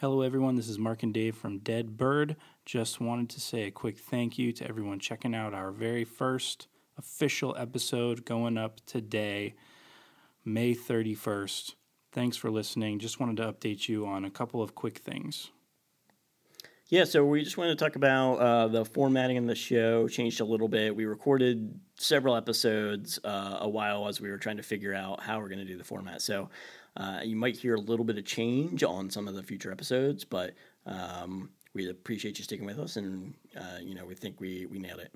Hello, everyone. This is Mark and Dave from Dead Bird. Just wanted to say a quick thank you to everyone checking out our very first official episode going up today, May 31st. Thanks for listening. Just wanted to update you on a couple of quick things. Yeah, so we just wanted to talk about uh, the formatting of the show changed a little bit. We recorded several episodes uh, a while as we were trying to figure out how we're going to do the format. So uh, you might hear a little bit of change on some of the future episodes, but um, we appreciate you sticking with us, and uh, you know we think we we nailed it.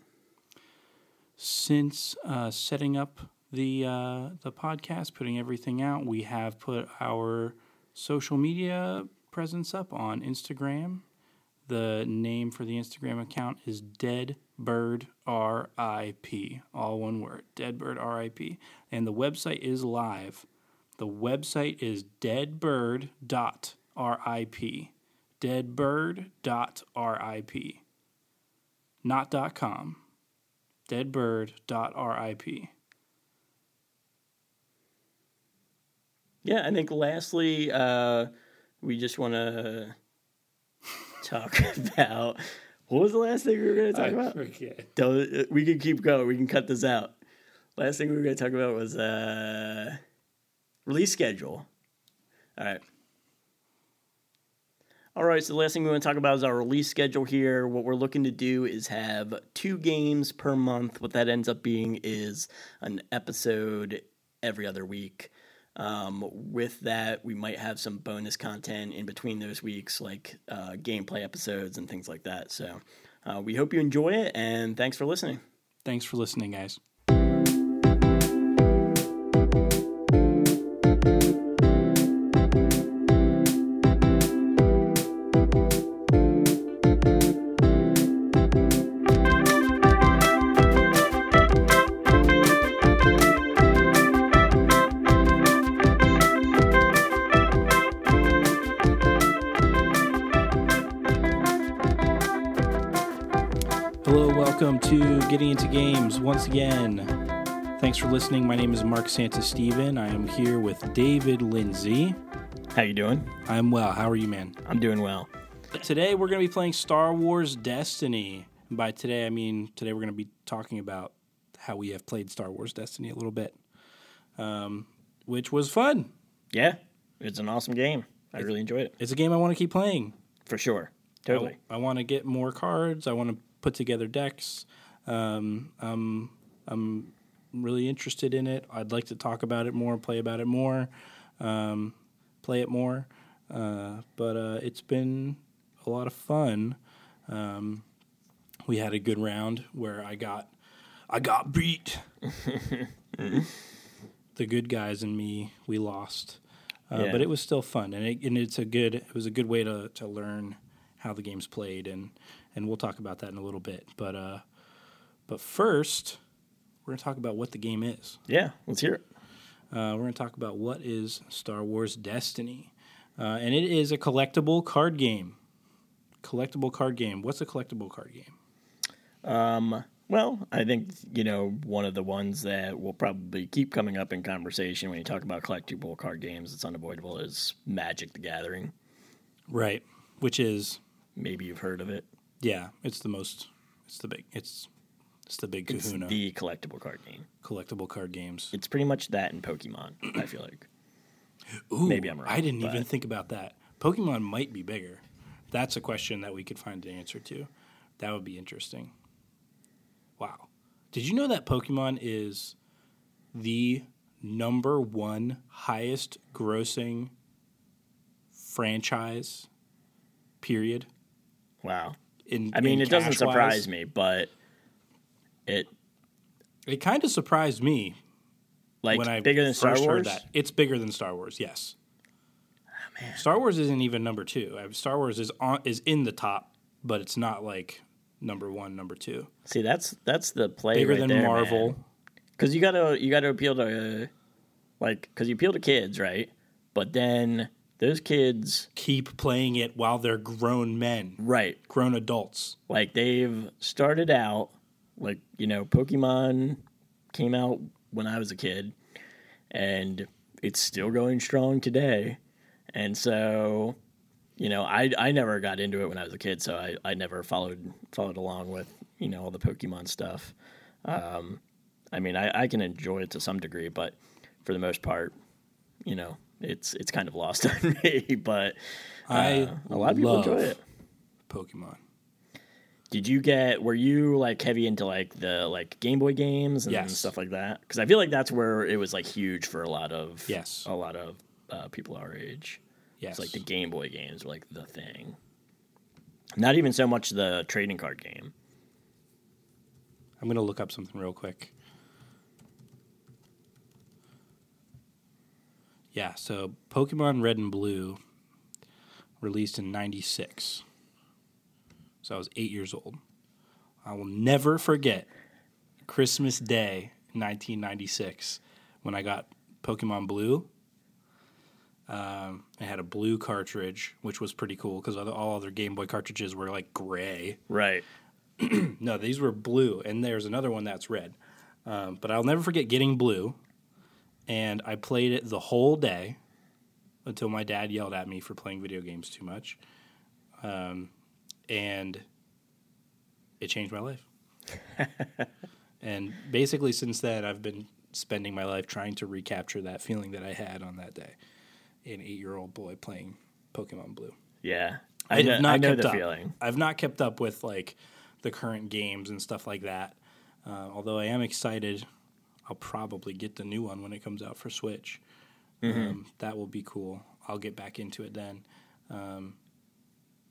Since uh, setting up the uh, the podcast, putting everything out, we have put our social media presence up on Instagram. The name for the Instagram account is Dead Bird RIP, all one word, Dead Bird RIP, and the website is live. The website is deadbird.rip. Deadbird.rip. Not dot .com. Deadbird.rip. Yeah, I think lastly, uh, we just want to talk about what was the last thing we were going to talk I about? forget. Don't, we can keep going. We can cut this out. Last thing we were going to talk about was uh, release schedule. All right. All right, so the last thing we want to talk about is our release schedule here. What we're looking to do is have two games per month. What that ends up being is an episode every other week. Um, with that, we might have some bonus content in between those weeks, like uh, gameplay episodes and things like that. So uh, we hope you enjoy it, and thanks for listening. Thanks for listening, guys. Welcome to Getting Into Games once again. Thanks for listening. My name is Mark Santa Steven. I am here with David Lindsay. How you doing? I'm well. How are you, man? I'm doing well. Today we're going to be playing Star Wars Destiny. And by today, I mean today we're going to be talking about how we have played Star Wars Destiny a little bit, um, which was fun. Yeah, it's an awesome game. I really enjoyed it It's a game I want to keep playing. for sure. Totally. I, want to get more cards. I want to put together decks. Um, I'm, I'm really interested in it. I'd like to talk about it more, play about it more, um, play it more. Uh, but uh, it's been a lot of fun. Um, we had a good round where I got, I got beat. the good guys and me, we lost. Uh, Yeah. But it was still fun, and, it, and it's a good. It was a good way to, to learn how the game's played, and and we'll talk about that in a little bit. But uh, but first, we're gonna talk about what the game is. Yeah, let's hear it. Uh, we're gonna talk about what is Star Wars Destiny, uh, and it is a collectible card game. Collectible card game. What's a collectible card game? Um, well, I think you know one of the ones that will probably keep coming up in conversation when you talk about collectible card games. It's unavoidable is Magic: The Gathering. Right. Which is Maybe you've heard of it. Yeah, it's the most. It's the big. It's it's the big It's Kahuna the collectible card game. collectible card games. It's pretty much that in Pokemon. I feel like. Ooh, Maybe I'm wrong, I didn't even think about that. Pokemon might be bigger. That's a question that we could find an answer to. That would be interesting. Wow. Did you know that Pokemon is the number one highest grossing franchise, period? Wow. In, I mean, in it doesn't cash-wise? surprise me, but it It kind of surprised me like when I bigger than first Star heard Wars. that. It's bigger than Star Wars, yes. Oh, man. Star Wars isn't even number two. Star Wars is on is in the top, but it's not like number one, number two. See, that's that's the play Bigger right than there, Marvel. Because you gotta you gotta appeal to uh, like because you appeal to kids, right? But then those kids, Keep playing it while they're grown men, right? grown adults. Like they've started out like you know Pokemon came out when I was a kid, and it's still going strong today. And so you know, I I never got into it when I was a kid, so I, I never followed followed along with you know all the Pokemon stuff. Um, I mean, I, I can enjoy it to some degree, but for the most part, you know, it's it's kind of lost on me. But uh, I a lot of people enjoy it. Pokemon. Did you get? Were you like heavy into like the like Game Boy games and Yes. stuff like that? Because I feel like that's where it was like huge for a lot of Yes. a lot of uh, people our age. Yes. It's like the Game Boy games were like the thing. Not even so much the trading card game. I'm gonna look up something real quick. Yeah, so Pokemon Red and Blue released in '96. So I was eight years old. I will never forget Christmas Day, 1996, when I got Pokemon Blue. Um, I had a blue cartridge, which was pretty cool because all other Game Boy cartridges were like gray. Right. No, these were blue, and there's another one that's red. Um, but I'll never forget getting blue, and I played it the whole day until my dad yelled at me for playing video games too much, um, and it changed my life. and basically, since then, I've been spending my life trying to recapture that feeling that I had on that day, an eight-year-old boy playing Pokemon Blue. Yeah. I, I, know, have not I know kept the up. feeling. I've not kept up with like the current games and stuff like that. Uh, although I am excited, I'll probably get the new one when it comes out for Switch. Mm-hmm. Um, that will be cool. I'll get back into it then, um,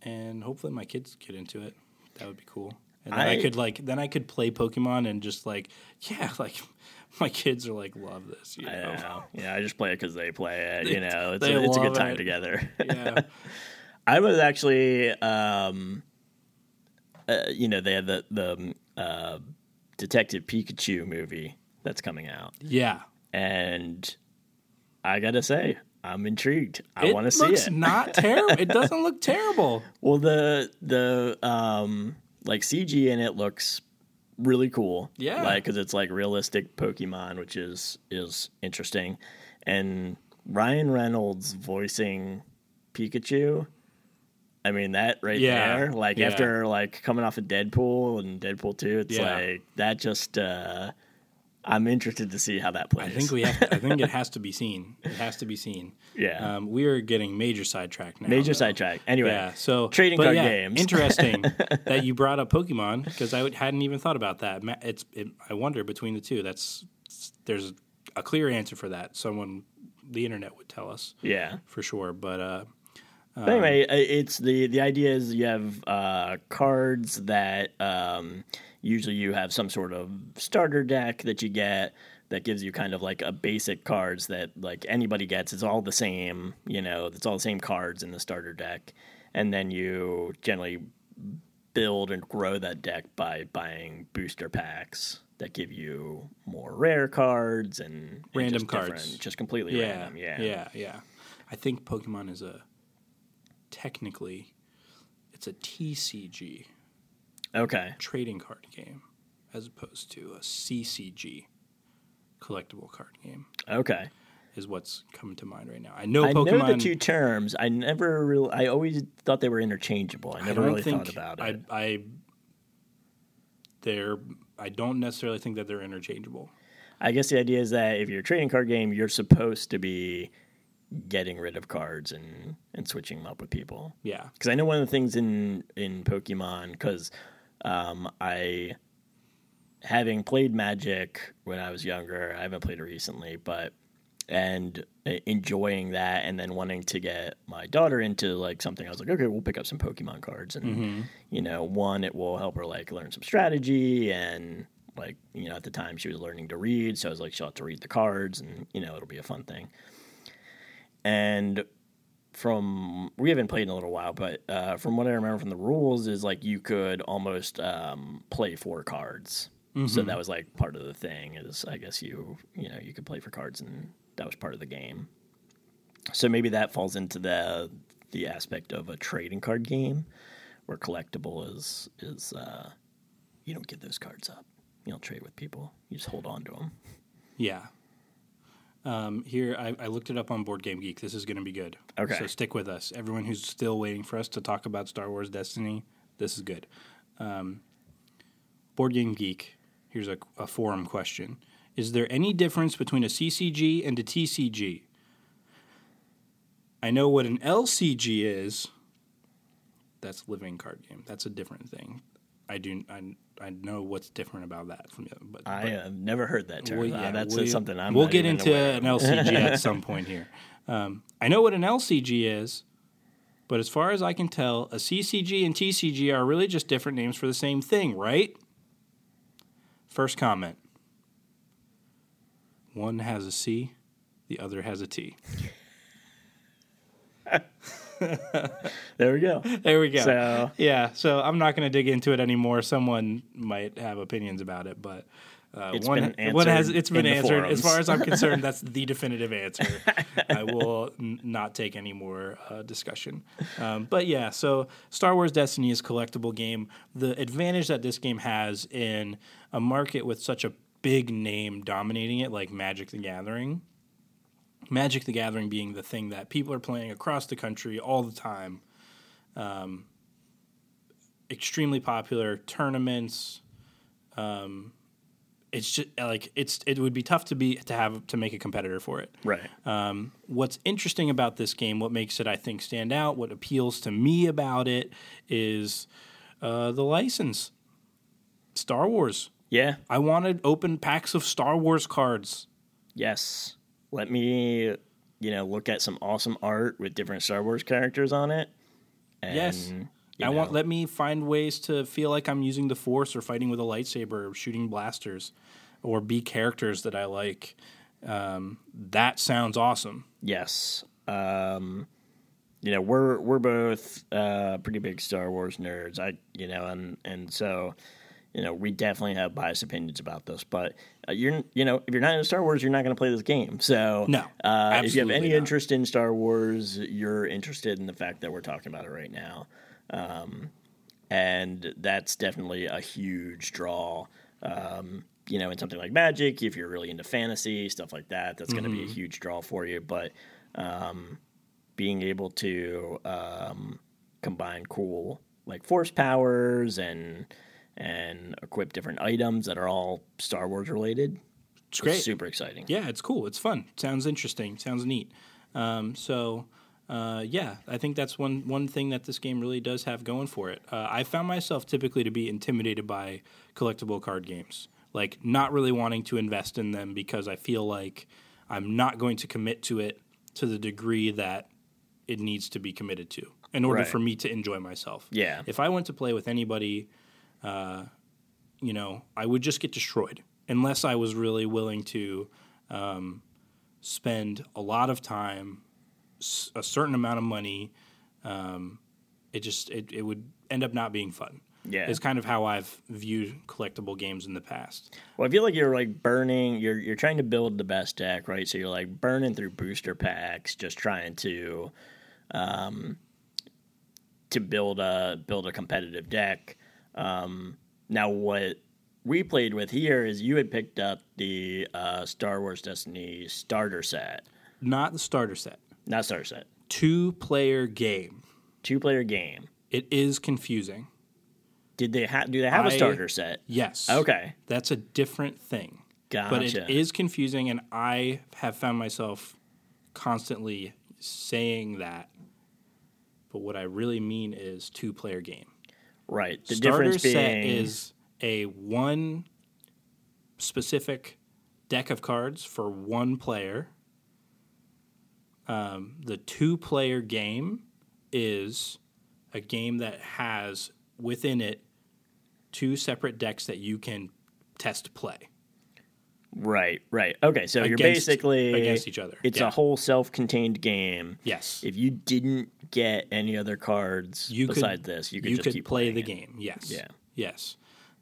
and hopefully my kids get into it. That would be cool. And then I, I- could like then I could play Pokemon and just like yeah like my kids are like love this. You I know? know. Yeah, I just play it because they play it. You know, it's, a, it's a good time it. together. yeah. I was actually, um, uh, you know, they had the the uh, Detective Pikachu movie that's coming out, Yeah. and I gotta say, I'm intrigued. I want to see it. not terrible. it doesn't look terrible. Well, the the um like CG in it looks really cool. Yeah. like because it's like realistic Pokemon, which is is interesting, and Ryan Reynolds voicing Pikachu. I mean that right Yeah, there, like yeah. after like coming off of Deadpool and Deadpool two, it's Yeah. like that. Just uh I'm interested to see how that plays. I think we have. I think it has to be seen. It has to be seen. yeah, Um, we are getting major sidetracked now. major though. sidetrack. Anyway, Yeah. So Trading card yeah, games. interesting that you brought up Pokemon because I hadn't even thought about that. It's. It, I wonder between the two. That's. There's a clear answer for that. Someone, the internet would tell us yeah. for sure. But uh, But anyway, it's the the idea is you have uh, cards that um, usually you have some sort of starter deck that you get that gives you kind of like a basic cards that like anybody gets. It's all the same, you know. It's all the same cards in the starter deck, and then you generally build and grow that deck by buying booster packs that give you more rare cards and, and Random just cards. just completely yeah, random. Yeah, yeah, yeah. I think Pokemon is a technically, it's a TCG Okay. trading card game as opposed to a CCG collectible card game. Okay. Is what's coming to mind right now. I know I Pokemon. know the two terms. I never really. I always thought they were interchangeable. I I never don't really thought about I, it. I they're I don't necessarily think that they're interchangeable. I guess the idea is that if you're a trading card game, you're supposed to be getting rid of cards and and switching them up with people. Yeah. Because I know one of the things in in Pokemon, because um, I having played Magic when I was younger, I haven't played it recently, but and enjoying that, and then wanting to get my daughter into like something, I was like, okay, we'll pick up some Pokemon cards, and you know, one, it will help her like learn some strategy, and like you know, at the time she was learning to read, so I was like, she'll have to read the cards, and you know, it'll be a fun thing. And from we haven't played in a little while, but uh, from what I remember from the rules is like you could almost um, play for cards. So that was like part of the thing is I guess you you know you could play for cards and that was part of the game. So maybe that falls into the the aspect of a trading card game where collectible is is uh, you don't get those cards up. You don't trade with people. You just hold on to them. Yeah. Um, here, I, I looked it up on Board Game Geek. This is going to be good. Okay. So stick with us. Everyone who's still waiting for us to talk about Star Wars Destiny, this is good. Um, Board Game Geek, here's a, a forum question Is there any difference between a CCG and a TCG? I know what an LCG is. That's living card game. That's a different thing. I do. I, I know what's different about that from other, but, I but have never heard that term. well, Uh, yeah, that's we'll- something I'm. We'll get into an. LCG at some point here. Um, I know what an LCG is, but as far as I can tell, a CCG and TCG are really just different names for the same thing, right? First comment. One has a C, the other has a T. There we go. There we go. So yeah, so I'm not going to dig into it anymore. Someone might have opinions about it, but uh, It's one, been one has it's been answered. As far as I'm concerned, that's the definitive answer. I will n- not take any more uh, discussion. Um, but yeah, so Star Wars Destiny is a collectible game. The advantage that this game has in a market with such a big name dominating it, like Magic the Gathering. Magic the Gathering being the thing that people are playing across the country all the time extremely popular tournaments. Um, it's just like it's it would be tough to be to have to make a competitor for it. right. Um, what's interesting about this game, what makes it I think stand out, what appeals to me about it is uh, the license. Star Wars. Yeah. I wanted open packs of Star Wars cards. Yes. Let me, you know, look at some awesome art with different Star Wars characters on it. And, Yes. I want let me find ways to feel like I'm using the Force or fighting with a lightsaber or shooting blasters, or be characters that I like. Um, that sounds awesome. Yes. Um, you know, we're we're both uh, pretty big Star Wars nerds. I, you know, and and so, you know, we definitely have biased opinions about this. But you're, you know, if you're not into Star Wars, you're not going to play this game. So, No, uh, if you have any not. interest in Star Wars, you're interested in the fact that we're talking about it right now. Um, and that's definitely a huge draw. Um, you know, in something like Magic, if you're really into fantasy stuff like that, that's going to be a huge draw for you. But um, being able to um, combine cool like force powers and and equip different items that are all Star Wars related, It's great. super exciting. Yeah, it's cool. It's fun. Sounds interesting. Sounds neat. Um, so, uh, yeah, I think that's one one thing that this game really does have going for it. Uh, I found myself typically to be intimidated by collectible card games, like not really wanting to invest in them because I feel like I'm not going to commit to it to the degree that it needs to be committed to in order Right. for me to enjoy myself. Yeah. If I went to play with anybody you know, I would just get destroyed unless I was really willing to um, spend a lot of time, s- a certain amount of money. Um, it just it, it would end up not being fun. Yeah. is kind of how I've viewed collectible games in the past. Well, I feel like you're like burning. You're you're trying to build the best deck, right? So you're like burning through booster packs, just trying to, um, to build a build a competitive deck. Um, now, what we played with here is you had picked up the uh, Star Wars Destiny starter set, Not the starter set. not starter set, Two player game. two player game. It is confusing. Did they have? Do they have a I- starter set? Yes. Okay, That's a different thing. gotcha. but it is confusing and i have found myself constantly saying that but what i really mean is two player game right. The starter difference being set is a one specific deck of cards for one player um, the two player game is a game that has within it two separate decks that you can test play right, right. Okay, so you're basically against each other. It's Yeah. a whole self-contained game. yes If you didn't get any other cards you could, besides this, you could just keep play the it. game. Yes. Yeah. Yes.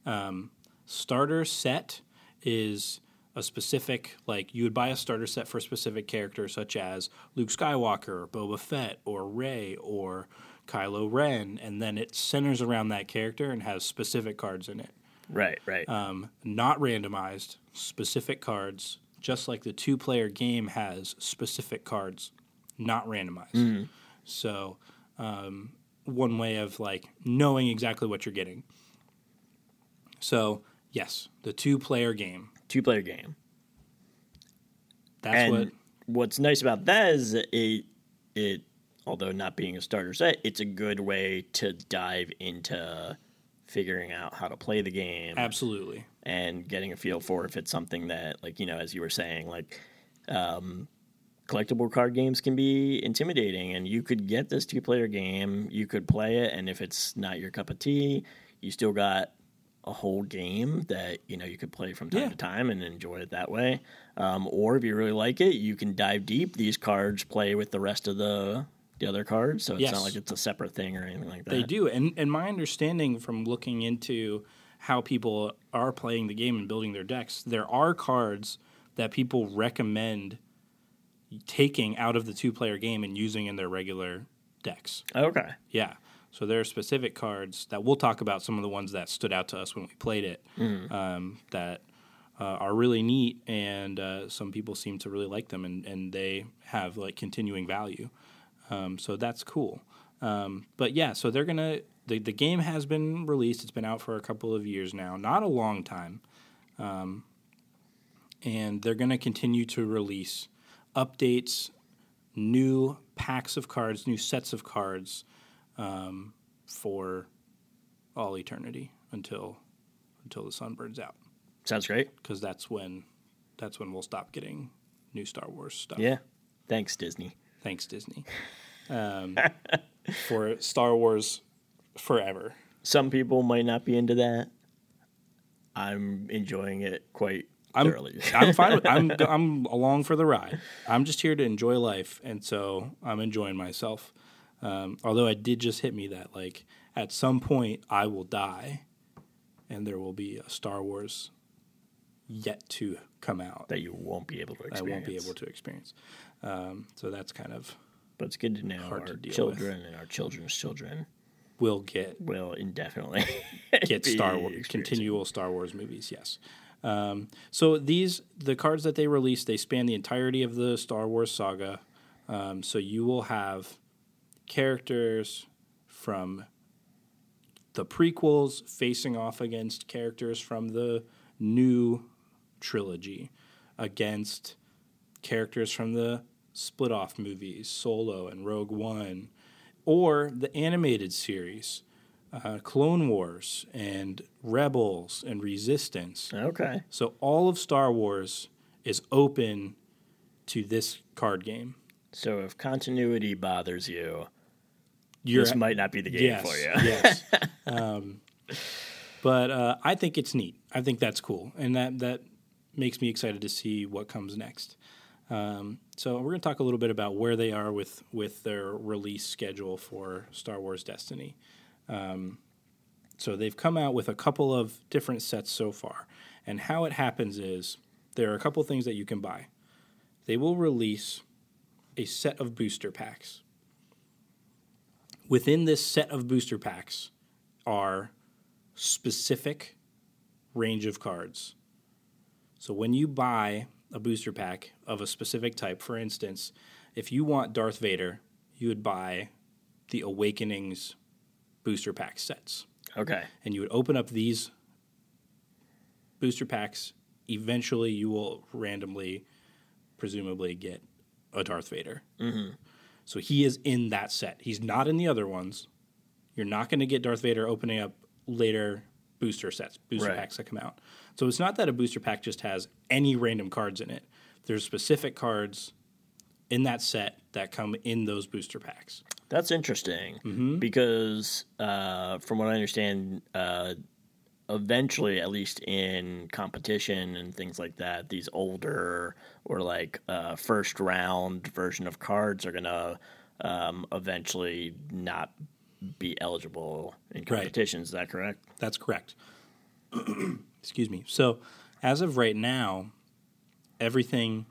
Um, starter set is a specific like you would buy a starter set for a specific character such as Luke Skywalker, or Boba Fett, or Rey, or Kylo Ren, and then it centers around that character and has specific cards in it. Right, right. Um, not randomized, specific cards just like the two player game has specific cards, not randomized. So, um, one way of like knowing exactly what you're getting. So, yes, the two player game. Two player game. That's and what. what's nice about that is it it although not being a starter set, it's a good way to dive into figuring out how to play the game Absolutely. and getting a feel for if it's something that like you know as you were saying like um, collectible card games can be intimidating and you could get this two player game you could play it and if it's not your cup of tea you still got a whole game that you know you could play from time Yeah. to time and enjoy it that way um, or if you really like it you can dive deep these cards play with the rest of the the other cards so it's Yes. not like it's a separate thing or anything like that They do, and and my understanding from looking into how people are playing the game and building their decks, there are cards that people recommend taking out of the two player game and using in their regular decks. okay Yeah. So there are specific cards that we'll talk about. Some of the ones that stood out to us when we played it um, that uh, are really neat, and uh, some people seem to really like them, and, and they have like continuing value. Um, so that's cool. Um, but yeah, so they're gonna the the game has been released. It's been out for a couple of years now, not a long time, um, and they're gonna continue to release updates, new packs of cards, new sets of cards um, for all eternity until until the sun burns out, sounds great because that's when that's when we'll stop getting new Star Wars stuff. yeah thanks disney Thanks, Disney. Um, for Star Wars forever. Some people might not be into that. I'm enjoying it quite I'm, thoroughly. I'm fine with I'm I'm along for the ride. I'm just here to enjoy life, and so I'm enjoying myself. Um, although it did just hit me that like at some point I will die, and there will be a Star Wars yet to come out that you won't be able to I experience. won't be able to experience. Um, so that's kind of But it's good to know Hard our to deal children and our children's children will get will indefinitely get Star Wars continual Star Wars movies. Yes. Um, so these the cards that they released they span the entirety of the Star Wars saga. Um, so you will have characters from the prequels facing off against characters from the new trilogy against characters from the split off movies Solo and Rogue One or the animated series uh, Clone Wars and Rebels and Resistance. Okay. So all of Star Wars is open to this card game. So if continuity bothers you, You're this might not be the game yes, for you. yes. Um, but uh, I think it's neat. I think that's cool, and that that makes me excited to see what comes next. Um, so we're going to talk a little bit about where they are with with their release schedule for Star Wars Destiny. Um, so they've come out with a couple of different sets so far, and how it happens is there are a couple things that you can buy. They will release a set of booster packs within this set of booster packs are specific range of cards. So when you buy a booster pack of a specific type, for instance, if you want Darth Vader, you would buy the Awakenings booster pack sets. Okay. And you would open up these booster packs. Eventually, you will randomly, presumably, get a Darth Vader. Mm-hmm. So he is in that set. He's not in the other ones. You're not going to get Darth Vader opening up later booster sets, booster Right. packs that come out. So it's not that a booster pack just has any random cards in it. There's specific cards in that set that come in those booster packs. That's interesting Mm-hmm. because, uh, from what I understand, uh, eventually, at least in competition and things like that, these older or like uh, first round version of cards are gonna um, eventually not be eligible in competitions. Is that correct? That's correct. Excuse me. So, as of right now, everything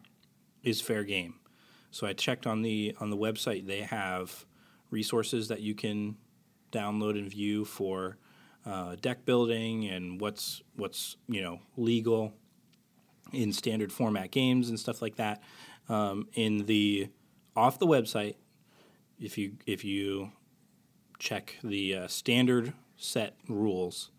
is fair game. So I checked on the on the website. They have resources that you can download and view for uh, deck building and what's what's you know legal. in standard format games and stuff like that. Um, in the off the website, if you if you check the uh, standard set rules,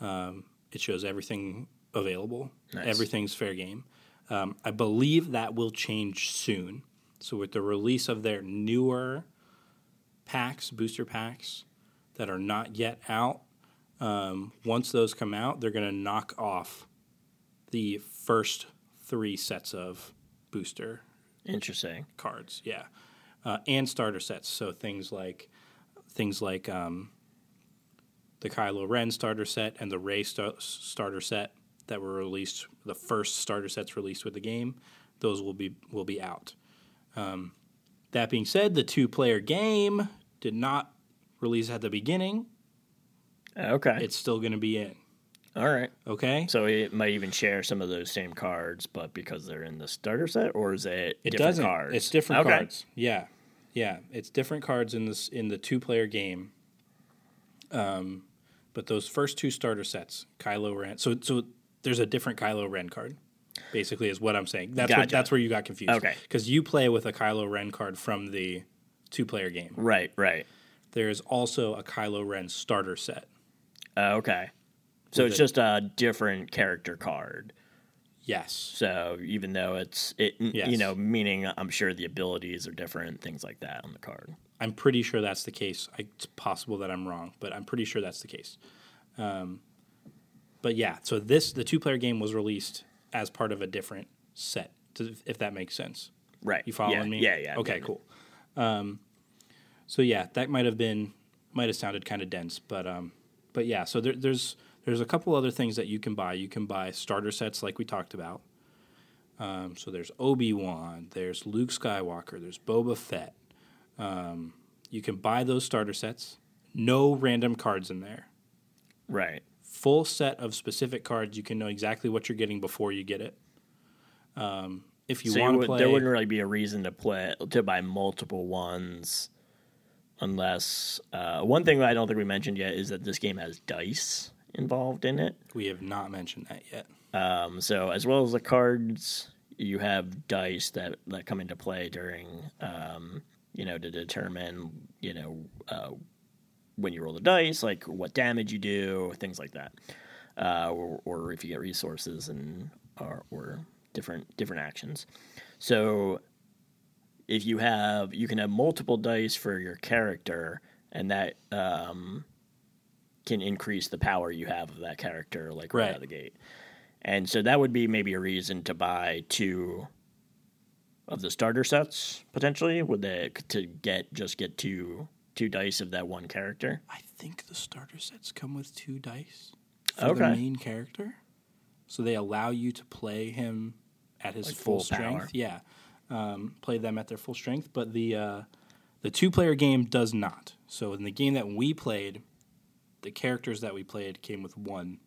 um, it shows everything available. Nice. Everything's fair game. Um, I believe that will change soon. So with the release of their newer packs, booster packs that are not yet out, um, once those come out, they're going to knock off the first three sets of booster Interesting. cards. Yeah, uh, and starter sets. So things like things like um, the Kylo Ren starter set and the Rey sta- starter set that were released. The first starter sets released with the game. Those will be will be out. Um, that being said, the two player game did not release at the beginning. Okay. It's still going to be in. All right. Okay. So it might even share some of those same cards, but because they're in the starter set, or is it, It different doesn't. cards? It's different Okay. cards. Yeah, yeah. It's different cards in this in the two player game. Um, but those first two starter sets, Kylo Ren. So so there's a different Kylo Ren card. Basically, is what I'm saying. That's what, that's where you got confused. Okay. Because you play with a Kylo Ren card from the two player game. Right. Right. There's also a Kylo Ren starter set. Uh, okay. So it's it. just a different character card. Yes. So even though it's it, you know, meaning I'm sure the abilities are different, things like that on the card. I'm pretty sure that's the case. I, it's possible that I'm wrong, but I'm pretty sure that's the case. Um, but yeah, so this the two player game was released as part of a different set, to, if that makes sense. Right. You following yeah, me? Yeah. Yeah. Okay, cool. Um, so yeah, that might have been might have sounded kind of dense, but um, but yeah. So there, there's there's a couple other things that you can buy. You can buy starter sets like we talked about. Um, so there's Obi Wan, there's Luke Skywalker, there's Boba Fett. Um, you can buy those starter sets. No random cards in there. Right. Full set of specific cards. You can know exactly what you're getting before you get it. Um, if you so want to play, there wouldn't really be a reason to play to buy multiple ones, unless uh, one thing that I don't think we mentioned yet is that this game has dice involved in it. we have not mentioned that yet. Um, so as well as the cards, you have dice that that come into play during, um, you know, to determine, you know, uh, when you roll the dice, like what damage you do, things like that, uh, or, or if you get resources and or, or different different actions. So if you have, you can have multiple dice for your character, and that um, can increase the power you have of that character, like right, Right. out of the gate. And so that would be maybe a reason to buy two of the starter sets potentially. Would they to get just get two two dice of that one character? I think the starter sets come with two dice for the main character, so they allow you to play him at his Like full, full strength. power. Yeah, um, play them at their full strength. But the uh, the two player game does not. So in the game that we played, the characters that we played came with one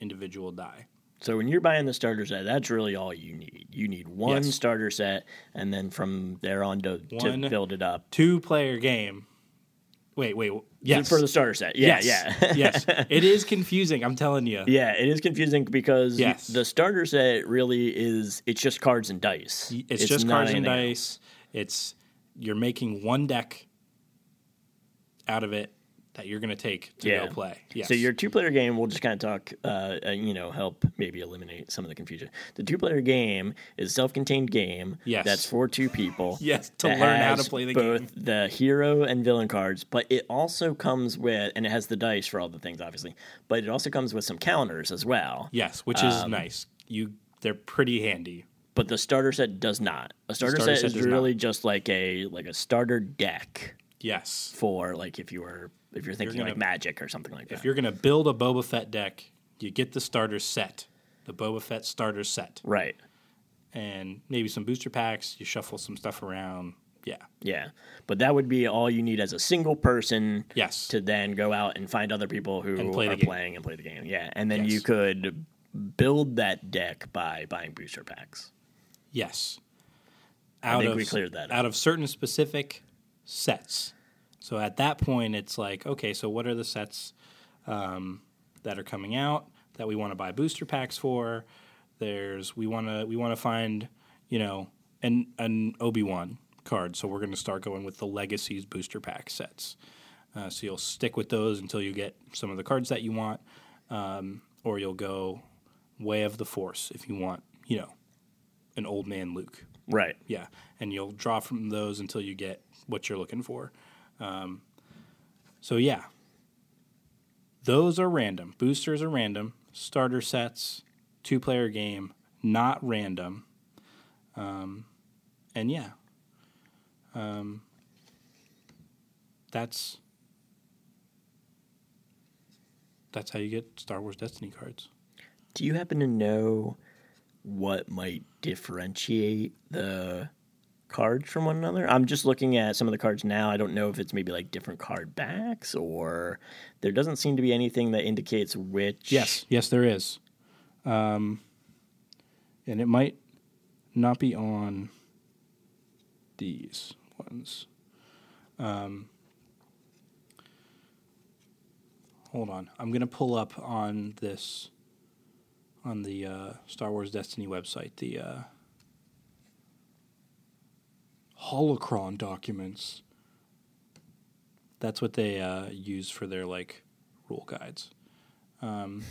individual die. So when you're buying the starter set, that's really all you need. You need one Yes. starter set, and then from there on to, One- to build it up. Two player game. Wait, wait. Yes. For the starter set, yeah, yes. yeah, yes. It is confusing. I'm telling you. Yeah, it is confusing because Yes. the starter set really is it's just cards and dice. It's, just cards and dice. It's you're making one deck out of it that you're going to take to Yeah. go play. Yes. So your two-player game, we'll just kind of talk, uh, uh, you know, help maybe eliminate some of the confusion. The two-player game is a self-contained game. Yes. That's for two people. Yes, to learn how to play the both game. Both the hero and villain cards, but it also comes with, and it has the dice for all the things, obviously, but it also comes with some counters as well. yes, which is um, nice. You they're pretty handy. But the starter set does not. A starter, starter set, set is really just like a like a starter deck Yes. for like if you were if you're thinking gonna- like Magic or something like that. If you're going to build a Boba Fett deck, you get the starter set, the Boba Fett starter set, right. and maybe some booster packs. You shuffle some stuff around. Yeah. Yeah, but that would be all you need as a single person Yes. to then go out and find other people who play the are playing and play the game. Yeah, and then you could build that deck by buying booster packs. Yes. I think we cleared that up. Out of certain specific sets. So at that point, it's like, okay, so what are the sets um, that are coming out that we want to buy booster packs for? There's we want to we want to find you know an an Obi Wan card, so we're going to start going with the Legacies booster pack sets. Uh, so you'll stick with those until you get some of the cards that you want, um, or you'll go Way of the Force if you want, you know, an old man Luke. Right. Yeah, and you'll draw from those until you get what you're looking for. Um, so yeah, those are random. Boosters are random. Starter sets, two player game, not random. Um, and yeah, um, that's that's how you get Star Wars Destiny cards. Do you happen to know what might differentiate the cards from one another? I'm just looking at some of the cards now. I don't know if it's maybe like different card backs or there doesn't seem to be anything that indicates which. Yes, yes, there is. Um, and it might not be on these ones. Um, hold on, I'm gonna pull up on this on the uh, Star Wars Destiny website the uh, holocron documents. That's what they uh, use for their like rule guides. Um,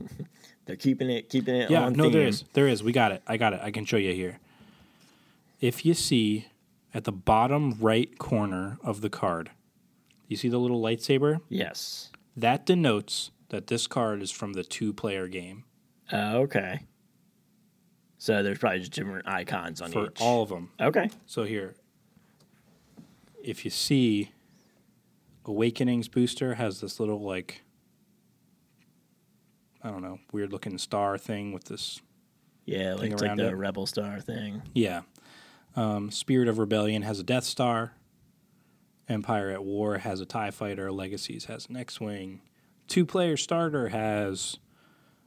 They're keeping it keeping it yeah, on no, there theme. is. There is. We got it. I got it. I can show you here. If you see at the bottom right corner of the card, you see the little lightsaber? Yes. That denotes that this card is from the two player game Uh, okay. So there's probably just different icons on for each. all of them. Okay. So here, if you see Awakenings booster has this little like I don't know, weird looking star thing with this Yeah, like, it's like around the it. Rebel Star thing. Yeah. Um, Spirit of Rebellion has a Death Star. Empire at War has a TIE Fighter. Legacies has an X Wing. Two player starter has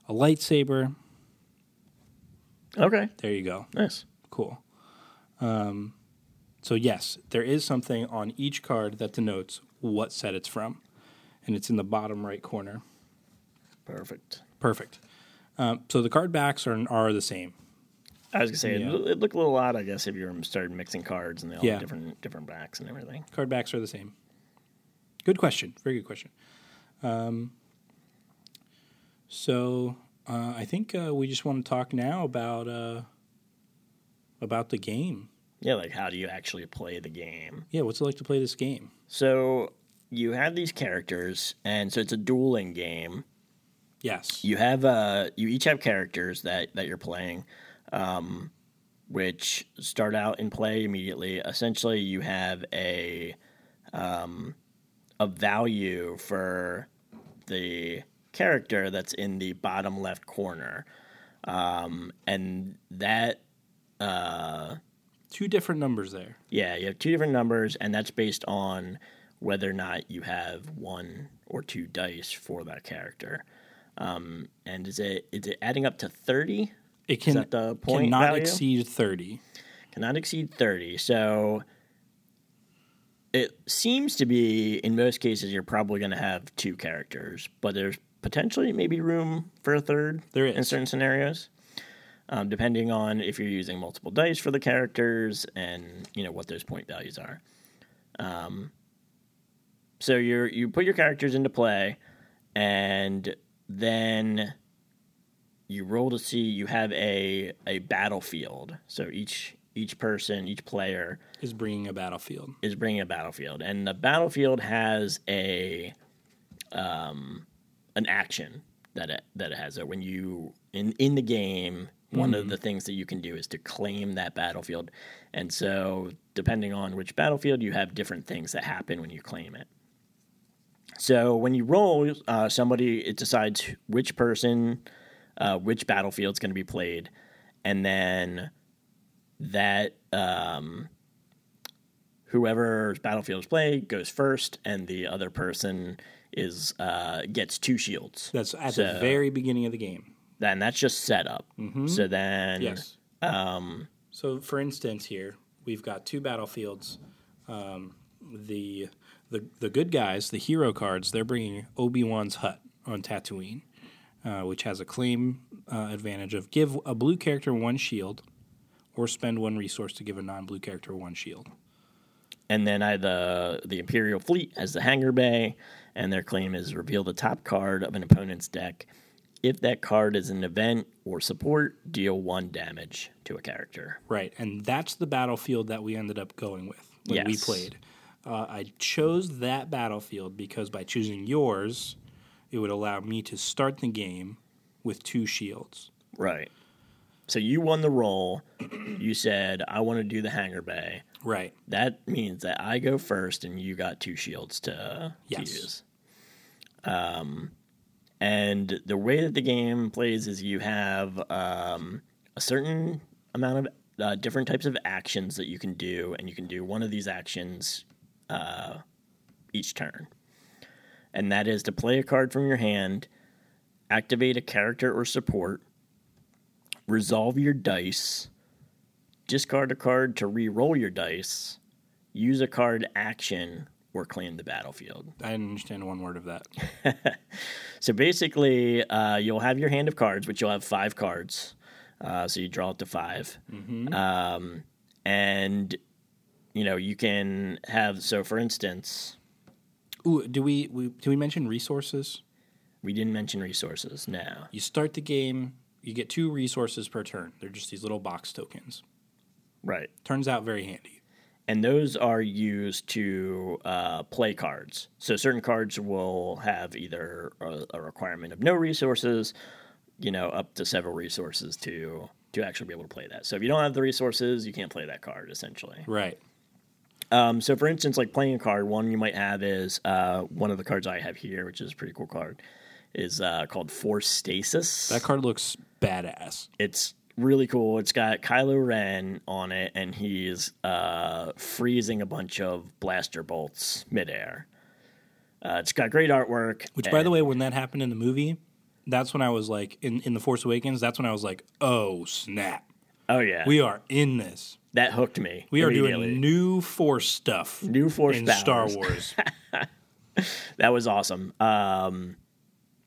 a lightsaber. Okay. There you go. Nice. Cool. Um, so, yes, there is something on each card that denotes what set it's from. And it's in the bottom right corner. Perfect. Perfect. Um, so the card backs are, are the same. I was gonna say Yeah. it, it looked a little odd, I guess, if you started mixing cards and they all Yeah. have different different backs and everything. Card backs are the same. Good question. Very good question. Um, so uh, I think uh, we just want to talk now about uh, about the game. Yeah, like how do you actually play the game? Yeah, what's it like to play this game? So you have these characters, and so it's a dueling game. Yes. You have uh, you each have characters that that you're playing, um, which start out in play immediately. Essentially, you have a um, a value for the character that's in the bottom left corner, um, and that. Uh, Two different numbers there. yeah, you have two different numbers, and that's based on whether or not you have one or two dice for that character. Um, and is it is it adding up to thirty? It can the point cannot value? exceed thirty. Cannot exceed thirty. So it seems to be in most cases you're probably going to have two characters, but there's potentially maybe room for a third. There in certain scenarios. Um, depending on if you're using multiple dice for the characters and you know what those point values are. Um, so you you put your characters into play, and then you roll to see you have a a battlefield. So each each person, each player Is bringing a battlefield. is bringing a battlefield, and the battlefield has a um, an action that it that it has. So when you in in the game, one of the things that you can do is to claim that battlefield, and so depending on which battlefield, you have different things that happen when you claim it. So when you roll, uh, somebody it decides which person, uh, which battlefield's going to be played, and then that um, whoever's battlefield is played goes first, and the other person is uh, gets two shields. That's at So- the very beginning of the game. Then that's just setup. So then, Yes. um, So, for instance, here we've got two battlefields. Um, the the the good guys, the hero cards, they're bringing Obi Wan's hut on Tatooine. uh, which has a claim uh, advantage of give a blue character one shield, or spend one resource to give a non-blue character one shield. And then I the the Imperial Fleet has the Hangar Bay, and their claim is reveal the top card of an opponent's deck. If that card is an event or support, deal one damage to a character. Right, and that's the battlefield that we ended up going with when we played. Uh, I chose that battlefield because by choosing yours, it would allow me to start the game with two shields. Right. So you won the roll. You said I want to do the Hangar Bay. Right. That means that I go first, and you got two shields to, to Yes. use. Um, and the way that the game plays is you have um, a certain amount of uh, different types of actions that you can do, and you can do one of these actions uh, each turn. And that is to play a card from your hand, activate a character or support, resolve your dice, discard a card to re-roll your dice, use a card action, or claim the battlefield. I didn't understand one word of that. So basically, uh, you'll have your hand of cards, which you'll have five cards. Uh, so you draw up to 5 um, and you know you can have. So for instance, Ooh, do we, we do we mention resources? we didn't mention resources. No, You start the game, you get two resources per turn. They're just these little box tokens. right. Turns out very handy. And those are used to uh, play cards. So certain cards will have either a, a requirement of no resources, you know, up to several resources to to actually be able to play that. So if you don't have the resources, you can't play that card essentially. Right. Um, so for instance, like playing a card, one you might have is uh, one of the cards I have here, which is a pretty cool card, is uh, called Force Stasis. That card looks badass. It's really cool. It's got Kylo Ren on it, and he's uh, freezing a bunch of blaster bolts midair. Uh, it's got great artwork. Which, by the way, when that happened in the movie, that's when I was like, in, in The Force Awakens, that's when I was like, oh, snap. oh yeah, We are in this. that hooked me. We are doing new Force stuff New Force stuff in powers. Star Wars. That was awesome. Um,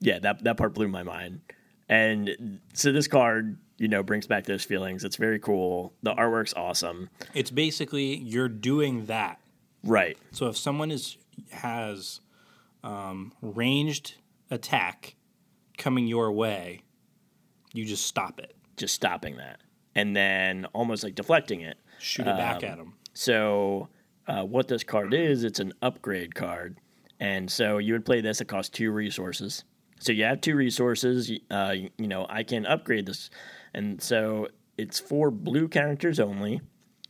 yeah, that that part blew my mind. And so this card, you know, brings back those feelings. It's very cool. The artwork's awesome. it's basically you're doing that. Right. So if someone is has um, ranged attack coming your way, you just stop it, Just stopping that. And then almost like deflecting it. shoot it back at them. So, uh, what this card is, it's an upgrade card. And so you would play this, it costs two resources. So you have two resources. Uh, you know, I can upgrade this. And so it's for blue characters only.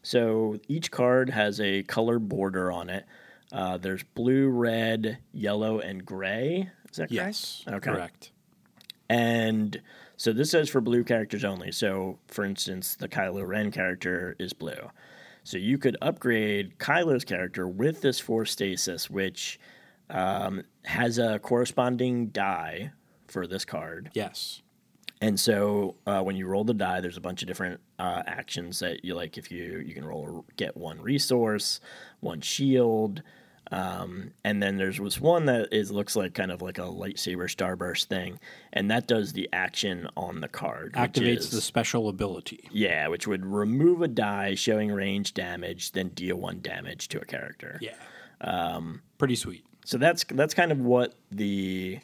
So each card has a color border on it. Uh, there's blue, red, yellow, and gray. Is that correct? Yes, Okay. correct. And so this says for blue characters only. So, for instance, the Kylo Ren character is blue. So you could upgrade Kylo's character with this Force Stasis, which um, has a corresponding die for this card. Yes. And so uh, when you roll the die, there's a bunch of different uh, actions that you like. If you you can roll get one resource, one shield, um, and then there's this one that is looks like kind of like a lightsaber starburst thing, and that does the action on the card. which Activates is- the special ability. yeah, which would remove a die showing range damage, then deal one damage to a character. Yeah. Um, Pretty sweet. So that's that's kind of what the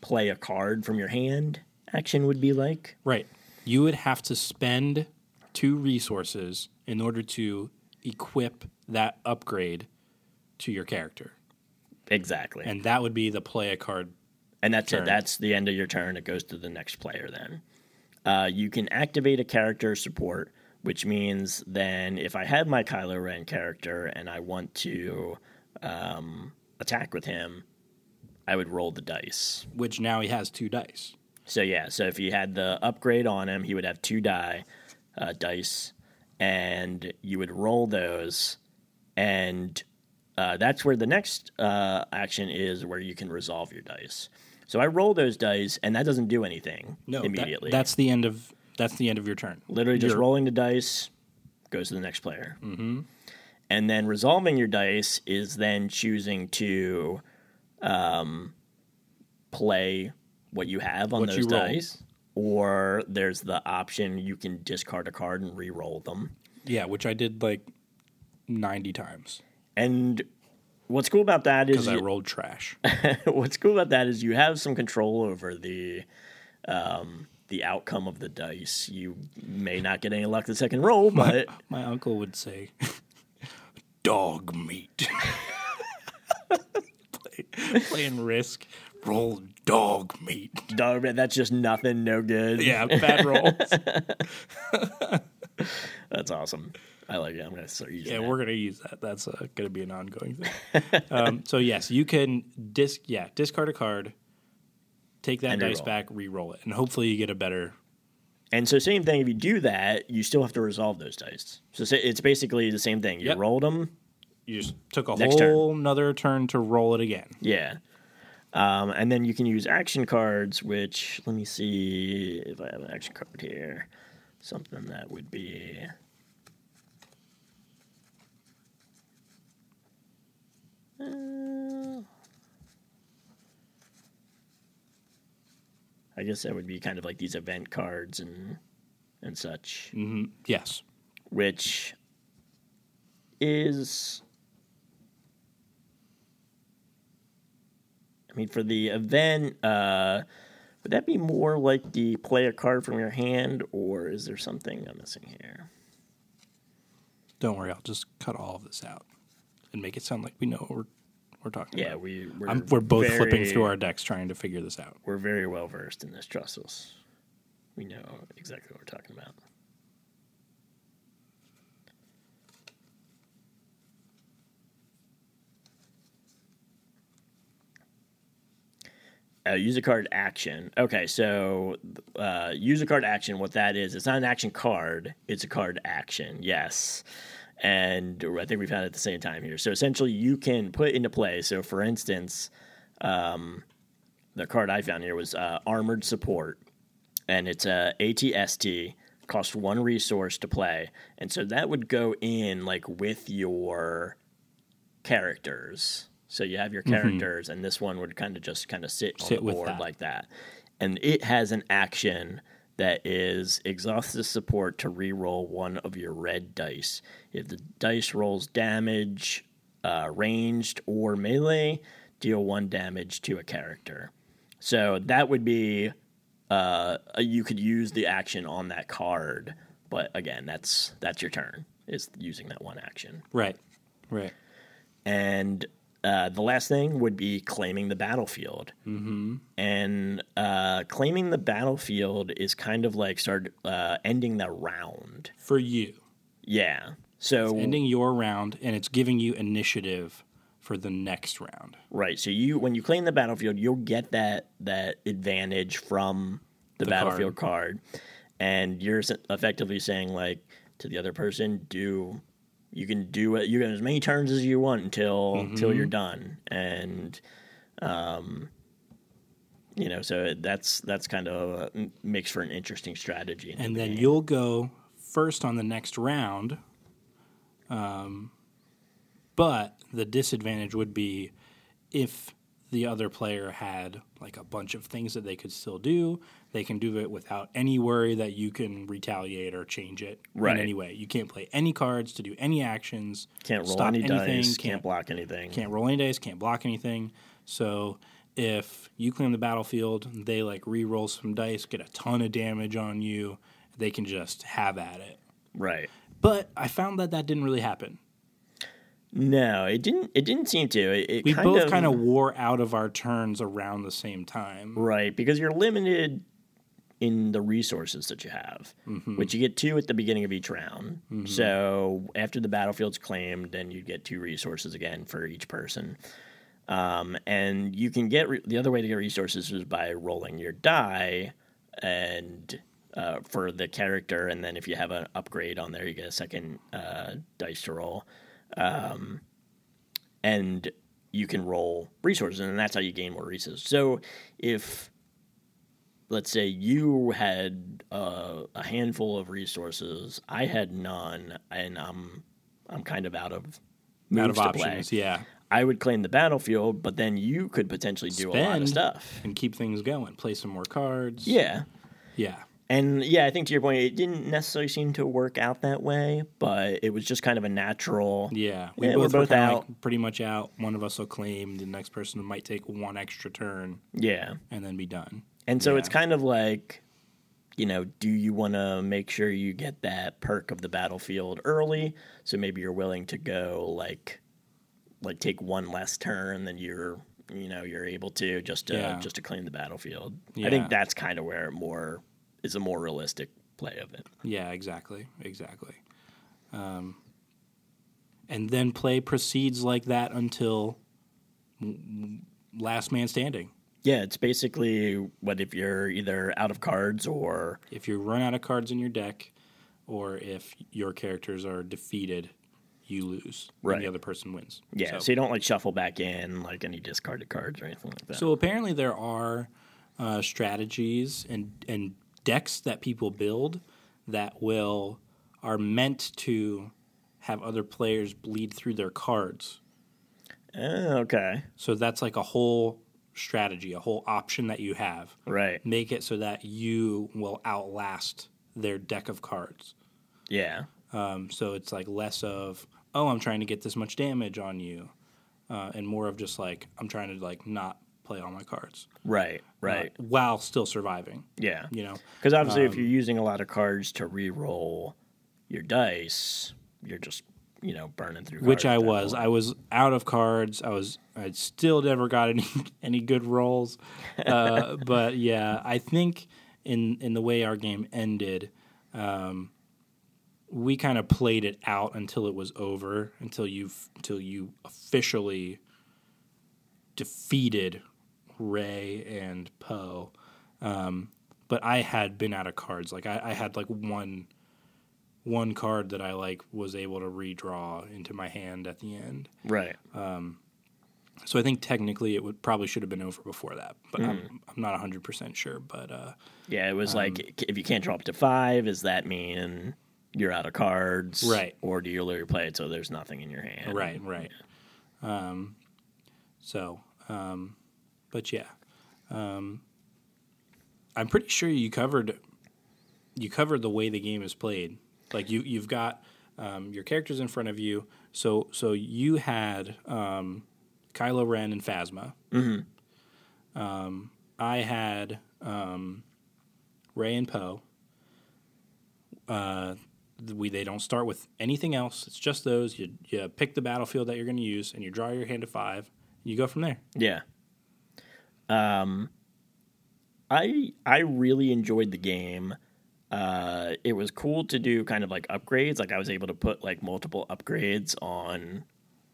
play a card from your hand action would be like. Right. You would have to spend two resources in order to equip that upgrade to your character. Exactly. And that would be the play a card. And that's turn. it. That's the end of your turn. It goes to the next player then. Uh, you can activate a character support, which means then if I have my Kylo Ren character and I want to um, attack with him, I would roll the dice. which now he has two dice. So yeah, so if you had the upgrade on him, he would have two die uh, dice, and you would roll those, and uh, that's where the next uh, action is, where you can resolve your dice. So I roll those dice, and that doesn't do anything No, that- immediately. that's the end of that's the end of your turn. literally just You're- rolling the dice goes to the next player, mm-hmm. and then resolving your dice is then choosing to um, play what you have on What those you dice, or there's the option you can discard a card and re-roll them. Yeah, which I did like 90 times And what's cool about that is because I you- rolled trash. what's cool about that is you have some control over the um, the outcome of the dice. You may not get any luck the second roll, but My uncle would say, dog meat. Play, playing Risk, roll dog meat. dog, meat. that's just nothing, no good. Yeah, bad rolls. that's awesome. I like it. I'm gonna start using Yeah, that. we're gonna use that. That's uh, gonna be an ongoing thing. um, so yes, you can disc. Yeah, discard a card, take that And dice re-roll. back, re-roll it, and hopefully you get a better. And so, same thing. If you do that, you still have to resolve those dice. So it's basically the same thing. You Yep. rolled them, You just took a Next turn. whole another turn to roll it again. yeah. Um, and then you can use action cards, which let me see if I have an action card here. Something that would be. Uh, I guess that would be kind of like these event cards and and such. hmm Yes. which is I mean for the event uh would that be more like the play a card from your hand or is there something I'm missing here? Don't worry, I'll just cut all of this out and make it sound like we know what we're we're talking Yeah, about. we we're, I'm, we're both flipping through our decks trying to figure this out. we're very well versed in this trust us. We know exactly what we're talking about. Uh, use a card action. Okay, so uh, use a card action. What that is, it's not an action card. It's a card action. Yes, and I think we found it at the same time here. So essentially, you can put into play. So for instance, um, the card I found here was uh, armored support, and it's a ATST. Cost one resource to play, and so that would go in like with your characters. So you have your characters, and this one would kind of just kind of sit, Sit on the board that. like that. And it has an action that is exhaust the support to re-roll one of your red dice. If the dice rolls damage, uh, ranged or melee, deal one damage to a character. So that would be uh, you could use the action on that card, but again, that's that's your turn is using that one action. Right. Right. And uh, the last thing would be claiming the battlefield. Mm-hmm. And uh, claiming the battlefield is kind of like start uh, ending the round. For you, Yeah. So ending your round, and it's giving you initiative for the next round. right. So you when you claim the battlefield, you'll get that that advantage from the, The battlefield card. and you're effectively saying like to the other person, do you can do it. You can as many turns as you want until until you're done, and um, you know, so that's that's kind of makes for an interesting strategy. and the then game. you'll go first on the next round. Um, but the disadvantage would be if the other player had like a bunch of things that they could still do. They can do it without any worry that you can retaliate or change it Right. in any way. You can't play any cards to do any actions. can't roll stop any anything, dice, can't, block anything. can't roll any dice, can't block anything. So if you claim the battlefield, they like re-roll some dice, get a ton of damage on you. They can just have at it. Right. But I found that that didn't really happen. No, it didn't. It didn't seem to. It, it We kind both kind of wore out of our turns around the same time. right because you're limited in the resources that you have, Mm-hmm. which you get two at the beginning of each round. So after the battlefield's claimed, then you get two resources again for each person. Um, and you can get re- the other way to get resources is by rolling your die and uh, for the character, and then if you have an upgrade on there, you get a second uh, dice to roll. Um, and you can roll resources, and that's how you gain more resources. So if let's say you had uh, a handful of resources, I had none, and I'm I'm kind of out of Out of to play. options, yeah. I would claim the battlefield, but then you could potentially do a lot of stuff. and keep things going. Play some more cards. Yeah. Yeah. And yeah, I think to your point, it didn't necessarily seem to work out that way, but it was just kind of a natural. Yeah. We Yeah, we're both, were both kinda, out. Like, pretty much out. One of us will claim. The next person might take one extra turn Yeah. and then be done. And so it's kind of like, you know, do you want to make sure you get that perk of the battlefield early? So maybe you're willing to go like, like take one less turn than you're, you know, you're able to just to Yeah. just to claim the battlefield. I think that's kind of where it more is a more realistic play of it. Yeah, exactly, exactly. Um, and then play proceeds like that until last man standing. Yeah, it's basically what if you're either out of cards or If you run out of cards in your deck, or if your characters are defeated, you lose. Right. And the other person wins. yeah, so, you don't like shuffle back in like any discarded cards or anything like that. So apparently there are uh, strategies and and decks that people build that will are meant to have other players bleed through their cards. Oh, okay, So that's like a whole strategy, a whole option that you have. right, Make it so that you will outlast their deck of cards. yeah, Um, so it's like less of oh, I'm trying to get this much damage on you, uh, and more of just like I'm trying to like not play all my cards, right, uh, right, while still surviving. yeah. You know, Because obviously, if Um, you're using a lot of cards to re-roll your dice, you're just you know burning through. which I was. point. I was out of cards. I was. I still never got any any good rolls. Uh, but yeah, I think in in the way our game ended, um, we kind of played it out until it was over. Until you until you officially defeated Rey and Poe. Um, but I had been out of cards. Like I, I had like one one card that I like was able to redraw into my hand at the end. right. So I think technically it would probably should have been over before that, but Hmm. I'm, I'm not 100% sure. But uh, Yeah, it was like um, if you can't draw up to five, does that mean you're out of cards? Right. Or do you literally play it so there's nothing in your hand? right, right. Um, so, um, but yeah, um, I'm pretty sure you covered you covered the way the game is played. Like you you've got um, your characters in front of you. So so you had um, Kylo Ren and Phasma. Mm-hmm. Um, I had um, Rey and Poe. Uh, we they don't start with anything else. It's just those. You you pick the battlefield that you're going to use, and you draw your hand of five. And you go from there. Yeah. Um, I I really enjoyed the game. Uh, it was cool to do kind of like upgrades. Like I was able to put like multiple upgrades on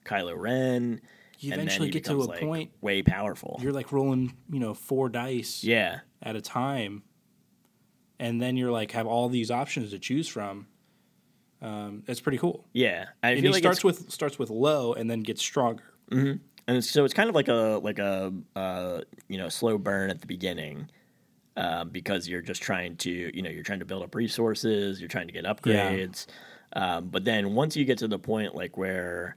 Kylo Ren. You eventually get to a like, point way powerful. you're like rolling, you know, four dice Yeah, at a time, and then you're like have all these options to choose from. Um, it's pretty cool. yeah. I and feel like starts with starts with low and then gets stronger. and so it's kind of like a like a uh, you know slow burn at the beginning. Uh, because you're just trying to, you know, you're trying to build up resources, you're trying to get upgrades. Um, but then once you get to the point like where,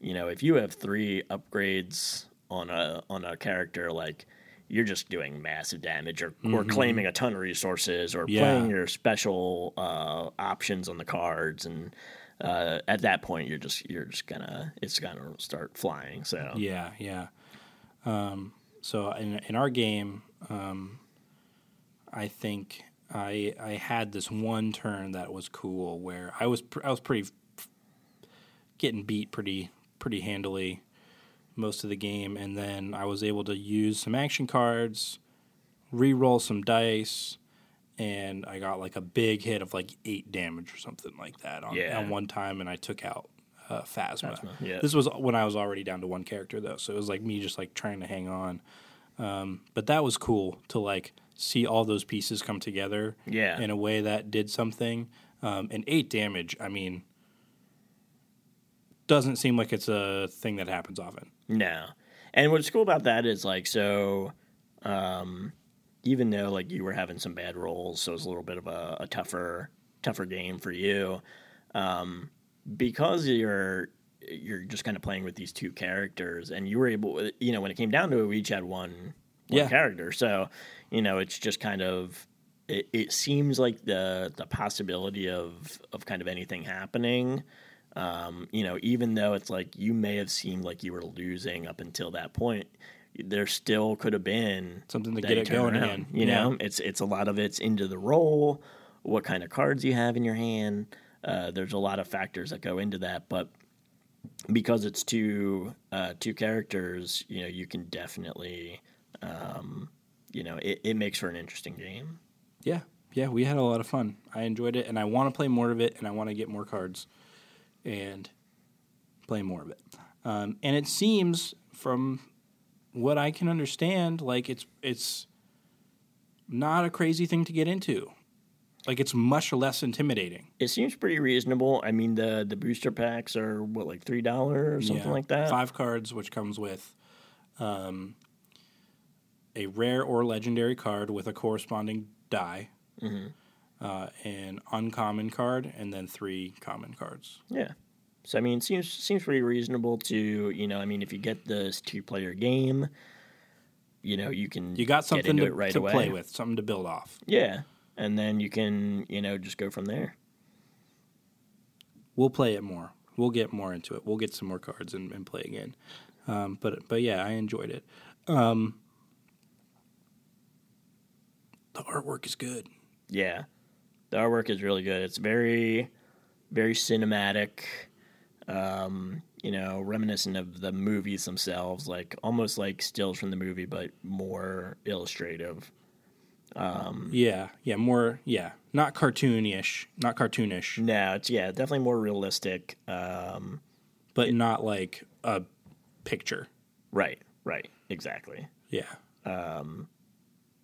you know, if you have three upgrades on a on a character, like you're just doing massive damage or, or claiming a ton of resources or Mm-hmm. Yeah. playing your special uh, options on the cards and uh, at that point you're just you're just gonna it's gonna start flying so Yeah, yeah. Um, so in in our game, um, I think I I had this one turn that was cool where I was pr- I was pretty getting beat pretty pretty handily most of the game, and then I was able to use some action cards, re-roll some dice. And I got like a big hit of like eight damage or something like that on, Yeah. on one time, and I took out uh, Phasma. Phasma, yeah. This was when I was already down to one character though, so it was like me just like trying to hang on. Um, but that was cool to like see all those pieces come together Yeah. in a way that did something. Um, and eight damage, I mean, doesn't seem like it's a thing that happens often. No. And what's cool about that is like so um even though like you were having some bad rolls, so it's a little bit of a, a tougher tougher game for you. Um because you're you're just kind of playing with these two characters, and you were able, you know, when it came down to it, we each had one, one Yeah. character. So, you know, it's just kind of. It, it seems like the the possibility of of kind of anything happening. Um, you know, even though it's like you may have seemed like you were losing up until that point, there still could have been Something to get it going around, again. You Yeah. know, it's it's a lot of it's into the role, what kind of cards you have in your hand. Uh, there's a lot of factors that go into that, but because it's two uh, two characters, you know, you can definitely, um, you know, it, it makes for an interesting game. Yeah, yeah, we had a lot of fun. I enjoyed it, and I want to play more of it, and I want to get more cards and play more of it. Um, and it seems, from what I can understand, like it's it's not a crazy thing to get into. Like it's much less intimidating. It seems pretty reasonable. I mean, the the booster packs are what like three dollars or something Yeah. like that. Five cards, which comes with um, a rare or legendary card with a corresponding die, Mm-hmm. uh, an uncommon card, and then three common cards. Yeah. So I mean, it seems seems pretty reasonable to you know. I mean, if you get this two player game, you know you can You got something to, it right to play with, something to build off. Yeah, and then you can you know just go from there. We'll play it more. We'll get more into it. We'll get some more cards and, and play again. Um, but but yeah, I enjoyed it. Um, the artwork is good. Yeah, the artwork is really good. It's very very cinematic. Um, you know, reminiscent of the movies themselves, like almost like stills from the movie, but more illustrative. Yeah, yeah, more yeah, not cartoonish, not cartoonish, No, it's yeah, definitely more realistic. Um, but not like a picture. right, right, exactly. Yeah,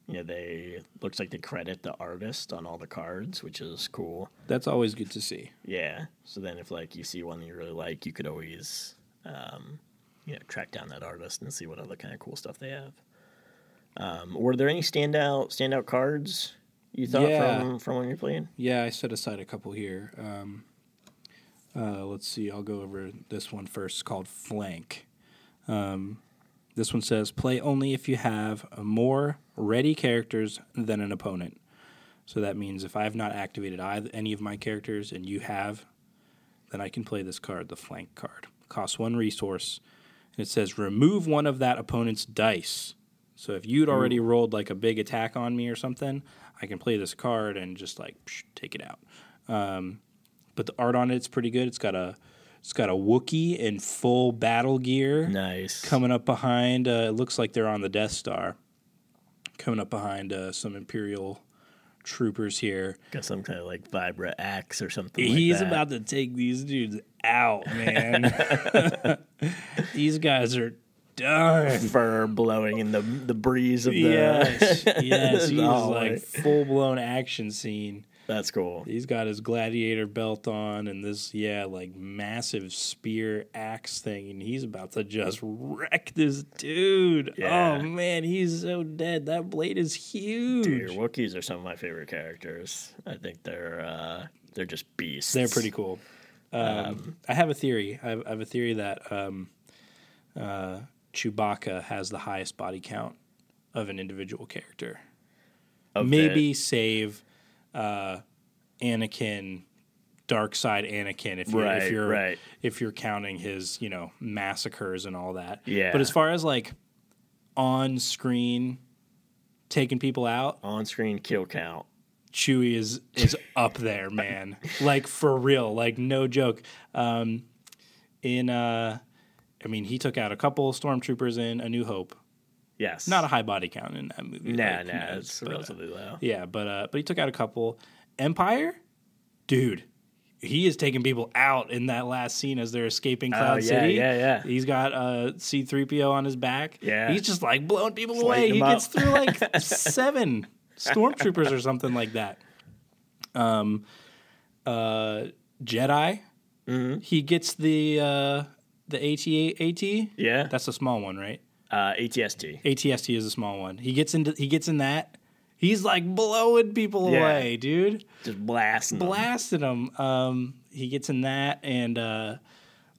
you know they looks like they credit the artist on all the cards which is cool that's always good to see. yeah so then if like you see one that you really like you could always um, you know track down that artist and see what other kind of cool stuff they have um, were there any standout standout cards you thought Yeah. from from when you're playing Yeah, I set aside a couple here. Um, uh, let's see. I'll go over this one first. Called Flank. Um, this one says play only if you have more ready characters than an opponent. So that means if I have not activated either, any of my characters and you have, then I can play this card, the Flank card. Costs one resource. And it says remove one of that opponent's dice. So if you'd already rolled like a big attack on me or something, I can play this card and just like psh, take it out. Um, but the art on it's pretty good. It's got a it's got a Wookiee in full battle gear nice coming up behind. Uh, it looks like they're on the Death Star. Coming up behind uh, some Imperial troopers here. got some kind of like vibra axe or something like He's that. about to take these dudes out, man. these guys are done. fur blowing in the the breeze of the Yes, yes. He's like full blown action scene. That's cool He's got his gladiator belt on and this, yeah, like massive spear axe thing, and he's about to just wreck this dude. Yeah. Oh man, he's so dead. That blade is huge. Dude, Wookiees are some of my favorite characters. I think they're uh, they're just beasts. They're pretty cool. Um, I have a theory. I have, I have a theory that um, uh, Chewbacca has the highest body count of an individual character. Maybe save uh, Anakin, dark side Anakin, if you're Right, if you're right. if you're counting his you know massacres and all that. Yeah. But as far as like on screen taking people out, on-screen kill count. Chewie is is up there, man. Like for real, like no joke. Um, in uh, I mean, he took out a couple stormtroopers in A New Hope. Yes, Not a high body count in that movie. nah, like, nah. no, It's but, uh, relatively low. yeah, but uh, but he took out a couple. Empire, dude, he is taking people out in that last scene as they're escaping Cloud Oh, yeah, City. yeah, yeah. He's got uh, C-3PO on his back. Yeah. he's just like blowing people away. He gets up. through like seven stormtroopers or something like that. Um, uh, Jedi, Mm-hmm. he gets the uh, the AT AT. Yeah, That's a small one, right? Uh, ATST. ATST is a small one. He gets into he gets in that. He's like blowing people Yeah. away, dude. Just blasting. them. Blasting them. Um, he gets in that, and uh,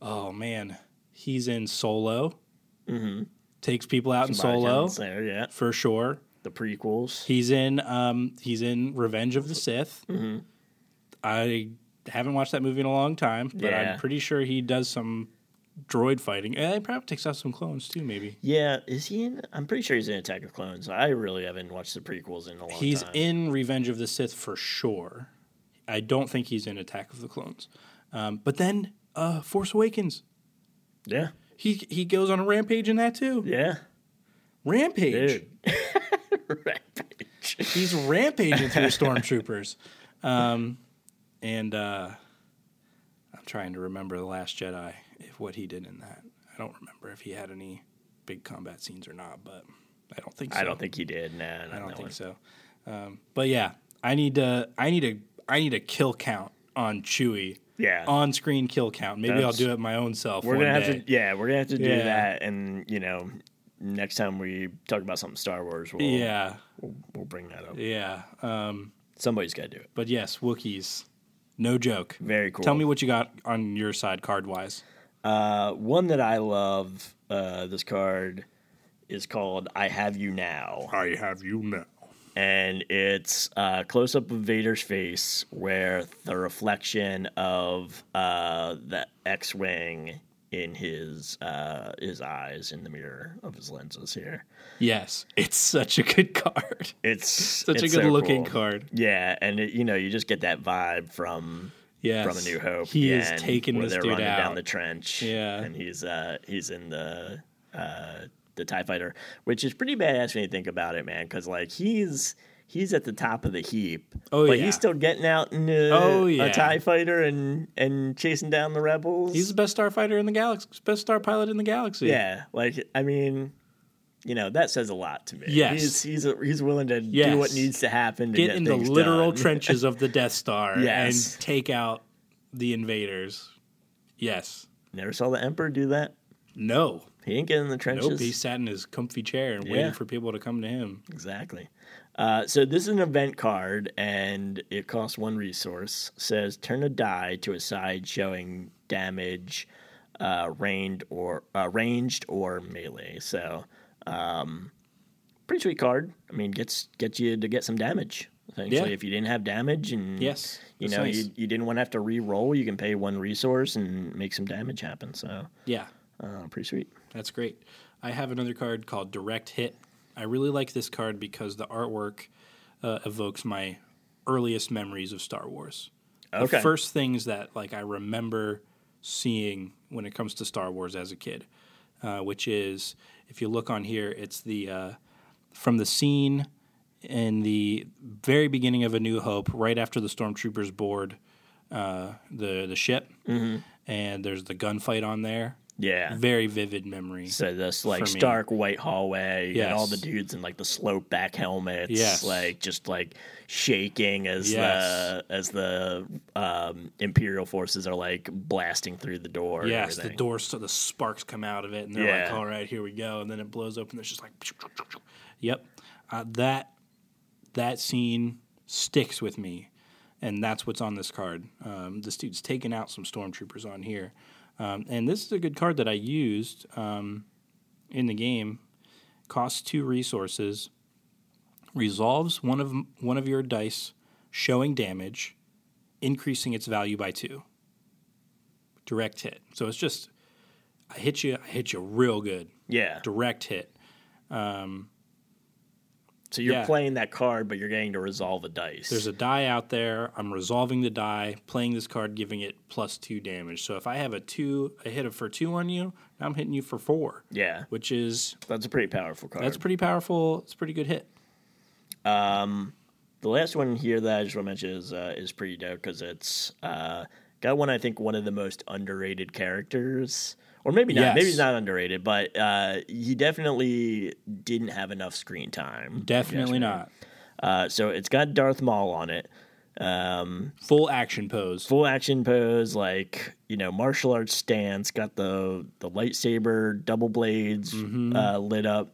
oh man, he's in Solo. Mm-hmm. Takes people out in Solo there, yeah. for sure. The prequels. He's in um he's in Revenge of the Sith. Mm-hmm. I haven't watched that movie in a long time, but Yeah. I'm pretty sure he does some droid fighting. And he probably takes out some clones too, maybe. Yeah, is he in? I'm pretty sure he's in Attack of Clones. I really haven't watched the prequels in a long He's time. in Revenge of the Sith for sure. I don't think he's in Attack of the Clones. Um, but then uh, Force Awakens. Yeah, He he goes on a rampage in that too. yeah, Rampage. dude. Rampage. He's rampaging through stormtroopers. Um, and uh, I'm trying to remember the Last Jedi, if what he did in that. I don't remember if he had any big combat scenes or not, but I don't think so. I don't think he did. Nah, I don't think so. Um, but yeah, I need to. I need a. I need a kill count on Chewie. Yeah. On screen kill count. Maybe I'll do it my own self. We're one gonna have to. Yeah, we're gonna have to do Yeah. that, and you know, next time we talk about something Star Wars, we'll Yeah, we'll, we'll bring that up. yeah. Um, Somebody's got to do it. but yes, Wookiees. No joke. Very cool. Tell me what you got on your side card wise. Uh, one that I love. Uh, this card is called "I Have You Now." I have you now. and it's a close up of Vader's face where the reflection of uh, the X Wing in his uh, his eyes in the mirror of his lenses here. Yes, it's such a good card. It's Such it's a good so looking cool. card. Yeah, and it, you know you just get that vibe from Yes. from A New Hope. He is taking this they're dude running out. down the trench. Yeah. and he's uh he's in the uh the Tie Fighter, which is pretty badass when you think about it, man. Because like he's he's at the top of the heap. Oh, but yeah. he's still getting out in a, Oh, yeah. a Tie Fighter and and chasing down the rebels. He's the best starfighter in the galaxy, best star pilot in the galaxy. yeah, like I mean. You know that says a lot to me. Yes. he's he's he's willing to Yes. do what needs to happen to Get get, in the literal done. trenches of the Death Star Yes. and take out the invaders. Yes. Never saw the Emperor do that. No. He didn't get in the trenches. Nope. He sat in his comfy chair and Yeah. waited for people to come to him. Exactly. Uh, so this is an event card, and it costs one resource. Says turn a die to a side showing damage, uh, ranged or uh, ranged or melee. So, um, pretty sweet card. I mean, gets gets you to get some damage. Yeah. if you didn't have damage and Yes, you know nice. you, you didn't want to have to re-roll, you can pay one resource and make some damage happen. So, Yeah. uh, pretty sweet. That's great. I have another card called Direct Hit. I really like this card because the artwork uh, evokes my earliest memories of Star Wars. Okay. The first things that like I remember seeing when it comes to Star Wars as a kid, uh, which is if you look on here, it's the uh, from the scene in the very beginning of A New Hope, right after the stormtroopers board uh, the the ship, and there's the gunfight on there. Yeah. Very vivid memory. So this like stark white hallway and all the dudes in like the slope back helmets, Yes. like just like shaking as Yes. the as the um, imperial forces are like blasting through the door. Yes, the door so the sparks come out of it, and they're like, "All right, here we go," and then it blows open. There's just like, "Yep," uh, that that scene sticks with me, and that's what's on this card. Um, this dude's taking out some stormtroopers on here, um, and this is a good card that I used um, in the game. Costs two resources, resolves one of one of your dice showing damage, increasing its value by two direct hit. So it's just I hit you, I hit you real good. Yeah. Direct hit. So you're yeah. playing that card, but you're getting to resolve a dice. There's a die out there. I'm resolving the die, playing this card, giving it plus two damage. So if I have a two, a hit of for two on you, now I'm hitting you for four, yeah, which is that's a pretty powerful card. that's pretty powerful. It's a pretty good hit. The last one here that I just want to mention is uh, is pretty dope because it's uh, got one I think one of the most underrated characters, or maybe not. Yes. Maybe he's not underrated, but uh, he definitely didn't have enough screen time. Definitely not. Uh, so it's got Darth Maul on it. Full action pose. Full action pose, like you know, martial arts stance. Got the the lightsaber double blades Mm-hmm. uh, lit up.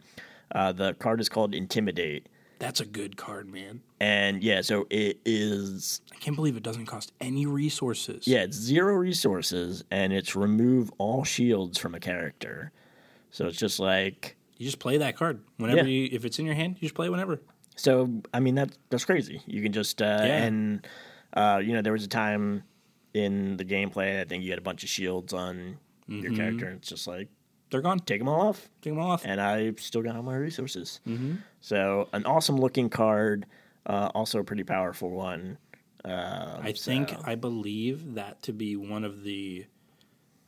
Uh, the card is called Intimidate. That's a good card, man. And yeah, so it is I can't believe it doesn't cost any resources. yeah, it's zero resources and it's remove all shields from a character. So it's just like You just play that card whenever Yeah. you if it's in your hand, you just play it whenever. so I mean that that's crazy. You can just uh Yeah. and uh you know there was a time in the gameplay I think you had a bunch of shields on your Mm-hmm. character and it's just like They're gone. take them all off. Take them all off. and I still got all my resources. Mm-hmm. So an awesome looking card, uh, also a pretty powerful one. Uh, I think I believe that to be one of the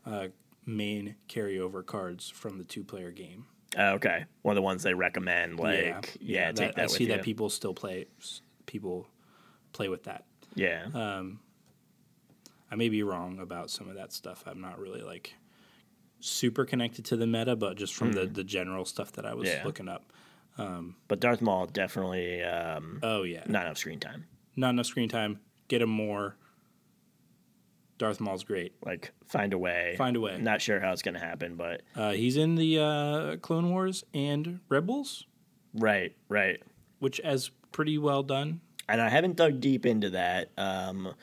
uh, main carryover cards from the two player game. uh, okay, one of the ones they recommend. Like, yeah, take that, that, I see you. that people still play people play with that. yeah, I may be wrong about some of that stuff. I'm not really like super connected to the meta, but just from the, the general stuff that I was Hmm. Yeah. looking up. but Darth Maul definitely um, Oh yeah, not enough screen time. not enough screen time. Get him more. Darth Maul's great. Like, find a way. Find a way. Not sure how it's going to happen, but Uh, he's in the uh, Clone Wars and Rebels, right, right. which is pretty well done. And I haven't dug deep into that. Um,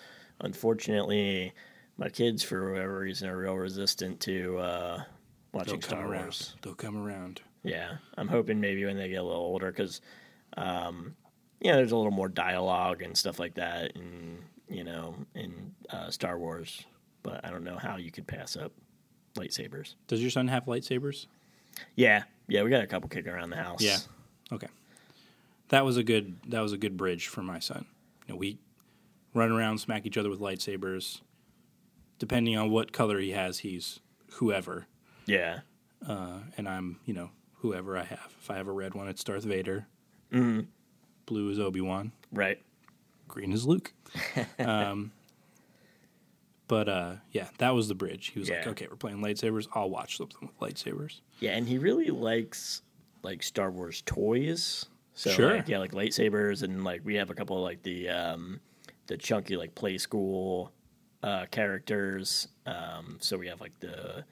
unfortunately, my kids, for whatever reason, are real resistant to uh, They'll watching come Star around. Wars. They'll come around. Yeah, I'm hoping maybe when they get a little older, because, um, know, there's a little more dialogue and stuff like that, and you know, in uh, Star Wars. But I don't know how you could pass up lightsabers. Does your son have lightsabers? Yeah, yeah, we got a couple kicking around the house. Yeah. Okay. That was a good. That was a good bridge for my son. You know, we run around, smack each other with lightsabers. Depending on what color he has, he's whoever, yeah, uh, and I'm you know whoever I have. If I have a red one, it's Darth Vader. Mm-hmm. Blue is Obi Wan. right. Green is Luke. um, but uh, yeah, that was the bridge. He was like, "Okay, we're playing lightsabers. I'll watch something with lightsabers." Yeah, and he really likes like Star Wars toys. So Sure. like, yeah, like lightsabers, and like we have a couple of like the um, the chunky like play school uh, characters. Um, so we have like the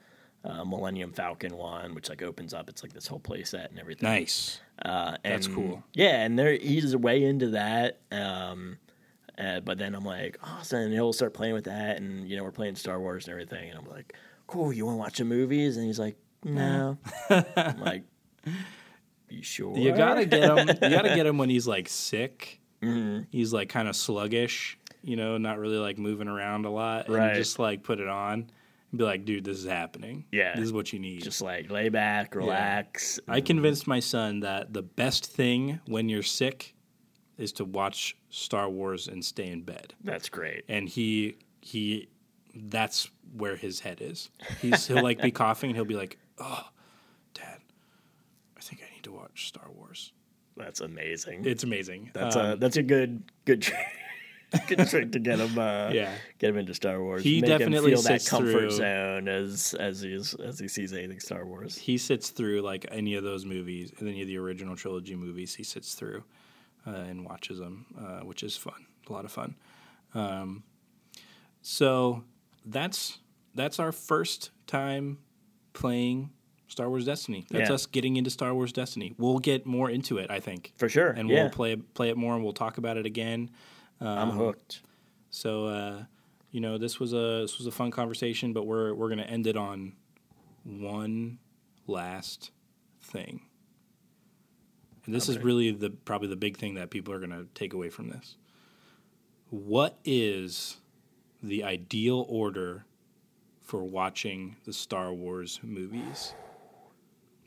uh, Millennium Falcon one, which like opens up. It's like this whole playset and everything. Nice. Uh, and, That's cool. Yeah, and there he's way into that. Um, uh, but then I'm like, awesome. And he'll start playing with that, and you know we're playing Star Wars and everything. And I'm like, cool. You want to watch the movies? And he's like, no. I'm like, you sure? You gotta get him. You gotta get him when he's like sick. Mm-hmm. He's like kind of sluggish, you know, not really like moving around a lot. And Right. just like put it on and be like, dude, this is happening. Yeah. This is what you need. just like lay back, relax. I convinced my son that the best thing when you're sick is to watch Star Wars and stay in bed. That's great. And he he that's where his head is. He's he'll like be coughing and he'll be like, "Oh, dad, I think I need to watch Star Wars." That's amazing. It's amazing. that's Um, a that's a good good. good trick to get him. Uh, Yeah. get him into Star Wars. He Make definitely him feel that comfort through- zone as as he's as he sees anything Star Wars. he sits through like any of those movies, any of the original trilogy movies. He sits through uh, and watches them, uh, which is fun, a lot of fun. Um, so that's that's our first time playing Star Wars Destiny. That's Yeah. us getting into Star Wars Destiny. We'll get more into it, I think, For sure. and yeah. we'll play play it more, and we'll talk about it again. I'm hooked. So uh, you know, this was a this was a fun conversation, but we're we're gonna end it on one last thing. And this is really the probably the big thing that people are gonna take away from this. What is the ideal order for watching the Star Wars movies?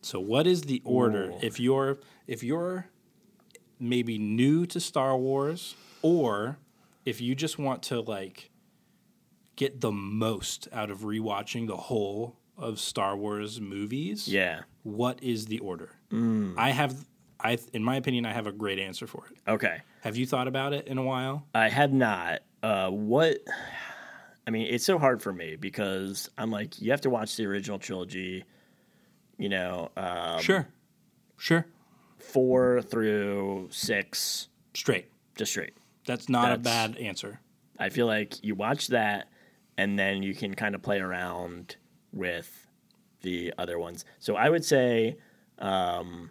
So what is the order Ooh. if you're if you're maybe new to Star Wars or if you just want to like get the most out of rewatching the whole of Star Wars movies, Yeah. what is the order? Mm. I have I in my opinion I have a great answer for it. Okay. Have you thought about it in a while? I have not. Uh, what? I mean, it's so hard for me because I'm like, you have to watch the original trilogy. You know, um, sure. Sure. Four through six, Straight. just straight. That's not a bad answer. I feel like you watch that, and then you can kind of play around with the other ones. So I would say, um,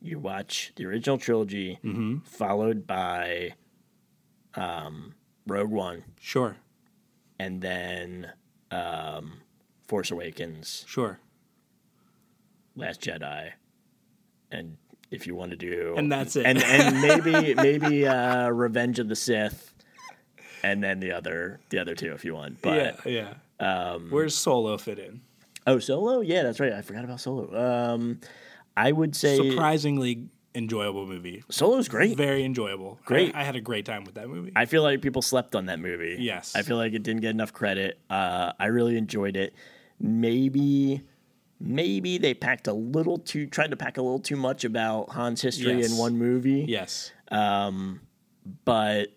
you watch the original trilogy, Mm-hmm. followed by um, Rogue One, Sure. and then um, Force Awakens, Sure. Last Jedi, and if you want to do, And that's it. and and maybe maybe uh, Revenge of the Sith, and then the other the other two if you want. But yeah, yeah. Um, Where's Solo fit in? oh, Solo, yeah, that's right. I forgot about Solo. Um, I would say Surprisingly enjoyable movie. Solo's great. Very enjoyable. Great. I, I had a great time with that movie. I feel like people slept on that movie. Yes. I feel like it didn't get enough credit. Uh, I really enjoyed it. Maybe, maybe they packed a little too, tried to pack a little too much about Han's history Yes. in one movie. yes, Um, But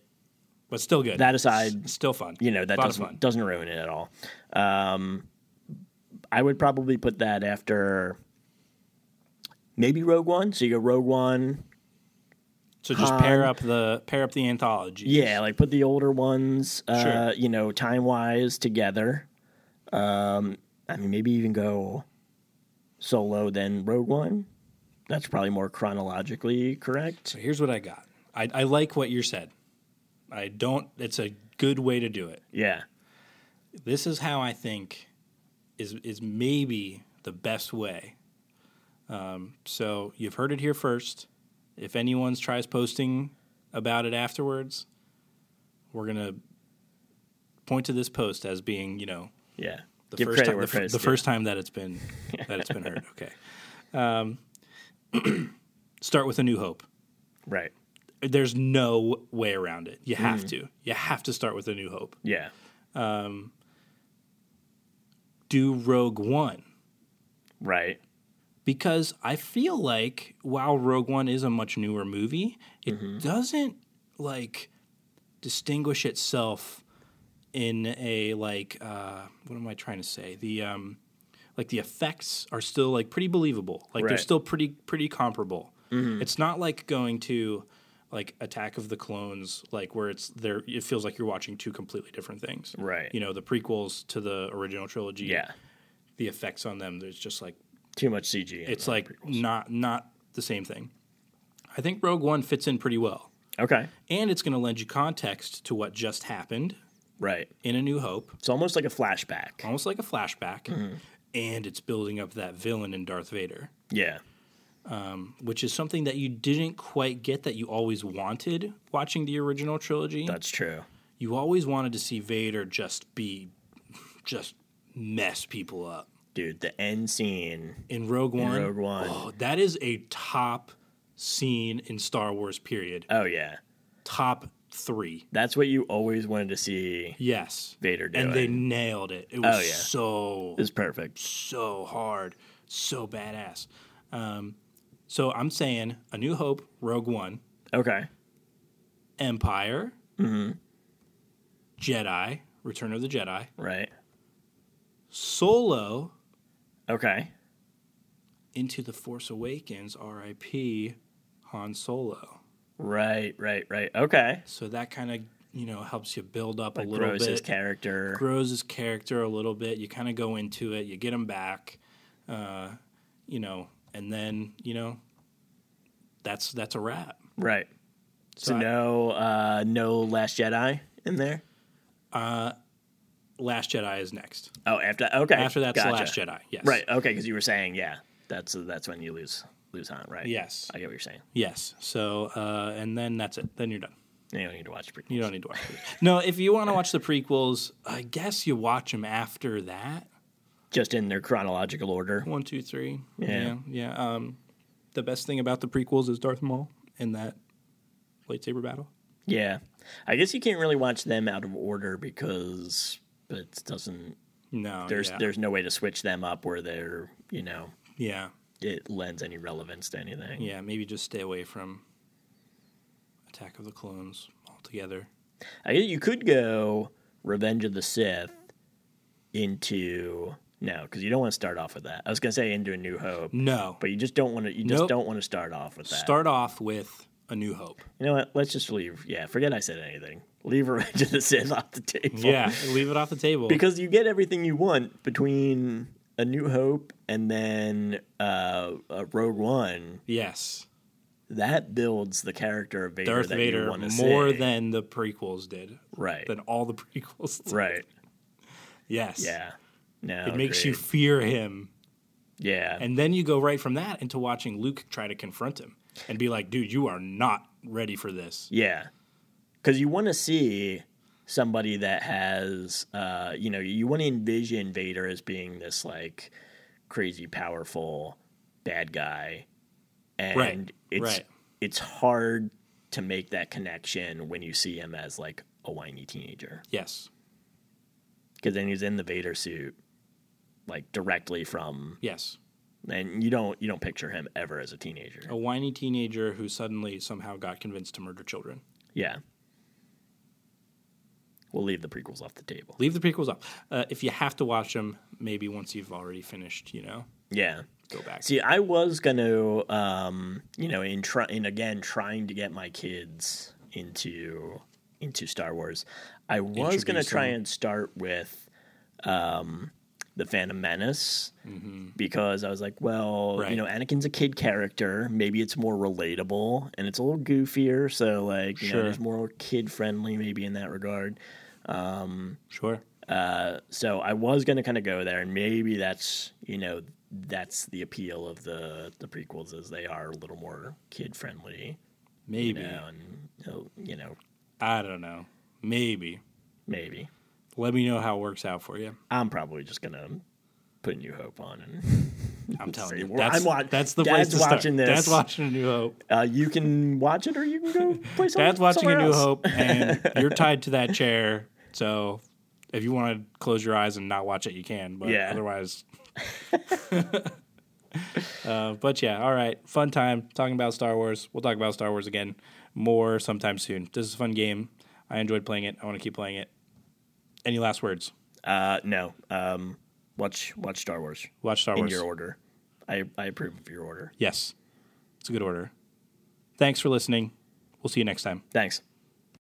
but still good. that aside, still fun. you know that of fun. doesn't doesn't ruin it at all. Um, I would probably put that after maybe Rogue One. So you go Rogue One, So just pair up the pair up the anthology. Yeah, like put the older ones, uh, Sure. you know, time wise together. Um, I mean, maybe even go solo then Rogue One. That's probably more chronologically correct. So here's what I got. I, I like what you said. I don't. It's a good way to do it. Yeah, This is how I think is is maybe the best way. Um, so you've heard it here first. If anyone tries posting about it afterwards, we're gonna point to this post as being, you know, yeah. The Give first credit time, where the, credit's the due. first time that it's been that it's been heard. Okay. Um, start with a new hope. right. There's no way around it. You have Mm. to. You have to start with a new hope. Yeah, Do Rogue One right. because I feel like while Rogue One is a much newer movie, it Mm-hmm. doesn't like distinguish itself in a like uh, what am I trying to say? The um, like the effects are still like pretty believable. Like they're still pretty pretty comparable. It's not like going to like Attack of the Clones, like where it's there. It feels like you're watching two completely different things. Right. You know, the prequels to the original trilogy. Yeah, The effects on them, there's just like too much CG. it's like prequels. not not the same thing. I think Rogue One fits in pretty well, okay, and it's going to lend you context to what just happened right. in A New Hope, It's almost like a flashback. almost like a flashback, Mm-hmm. and it's building up that villain in Darth Vader, Yeah, which is something that you didn't quite get that you always wanted watching the original trilogy. that's true. you always wanted to see Vader just be, just mess people up. Dude, the end scene In Rogue One, Rogue One. oh, that is a top scene in Star Wars. Period. Oh yeah, top three. that's what you always wanted to see Yes. Vader doing. And they nailed it. It was Oh, yeah. so It's perfect. so hard, so badass. Um, so I'm saying A New Hope, Rogue One, Okay. Empire, Mm-hmm. Jedi, Return of the Jedi, Right. Solo, Okay. Into the Force Awakens, R.I.P. Han Solo. Right. Right. Right. Okay. So that kind of you know helps you build up Like a little grows bit. his character. grows his character a little bit. You kind of go into it, you get him back, uh, you know, and then you know that's that's a wrap. right. So, So I- no, uh, no Last Jedi in there. Last Jedi is next. Oh, after okay. After that's gotcha. the Last Jedi. Yes. Right. Okay. Because you were saying, yeah, that's that's when you lose lose Han. Right. Yes. I get what you're saying. Yes. So uh, and then that's it. Then you're done. You don't need to watch prequels. You don't need to watch. it. no, if you want to watch the prequels, I guess you watch them after that. Just in their chronological order. One, two, three. Yeah. Yeah. Yeah. Um, the best thing about the prequels is Darth Maul in that lightsaber battle. Yeah. I guess you can't really watch them out of order because it doesn't. No. There's yeah. there's no way to switch them up where they're you know yeah. It lends any relevance to anything. Yeah, maybe just stay away from Attack of the Clones altogether. I guess you could go Revenge of the Sith into no, because you don't want to start off with that. I was gonna say into A New Hope, No. but you just don't want to. You just Nope. don't want to start off with that. Start off with A New Hope. You know what? Let's just leave. Yeah, forget I said anything. Leave Revenge of the Sith off the table. Yeah, leave it off the table. because you get everything you want between A New Hope and then uh, uh, Rogue One. yes. that builds the character of Vader Darth that you Vader want to more see. than the prequels did, right, than all the prequels. Did. right, Yes. yeah. No, It makes you fear him, yeah, and then you go right from that into watching Luke try to confront him and be like, "Dude, you are not ready for this." yeah, because you want to see somebody that has, uh, you know, you want to envision Vader as being this like crazy powerful bad guy, and Right, it's right. it's hard to make that connection when you see him as like a whiny teenager. Yes. because then he's in the Vader suit, like directly from, Yes. and you don't you don't picture him ever as a teenager. A whiny teenager who suddenly somehow got convinced to murder children. Yeah, we'll leave the prequels off the table. Leave the prequels off. Uh, if you have to watch them, maybe once you've already finished, you know, Yeah. go back. See, I was gonna, um, you know, in try in again trying to get my kids into into Star Wars. I was gonna try and start with um, the Phantom Menace because I was like, well, Mm-hmm. Right. you know, Anakin's a kid character. Maybe it's more relatable and it's a little goofier. So, like, you Sure. know, there's more kid friendly maybe in that regard. Sure. Uh, so I was gonna kind of go there, and maybe that's you know that's the appeal of the the prequels is they are a little more kid friendly, Maybe. you know, and you know I don't know. Maybe. maybe Let me know how it works out for you. I'm probably just gonna put New Hope on, and I'm telling you, that's, I'm wa- that's the Dad's place to start. watching this. Dad's watching A New Hope. uh, you can watch it or you can go play some, Dad's watching A New else. Hope, and you're tied to that chair. So if you want to close your eyes and not watch it, you can. But Yeah. otherwise. uh, but yeah, all right. Fun time talking about Star Wars. We'll talk about Star Wars again more sometime soon. This is a fun game. I enjoyed playing it. I want to keep playing it. Any last words? Uh, no, um, watch watch Star Wars Watch Star Wars in your order. I I approve of your order. Yes, it's a good order. Thanks for listening. We'll see you next time. Thanks.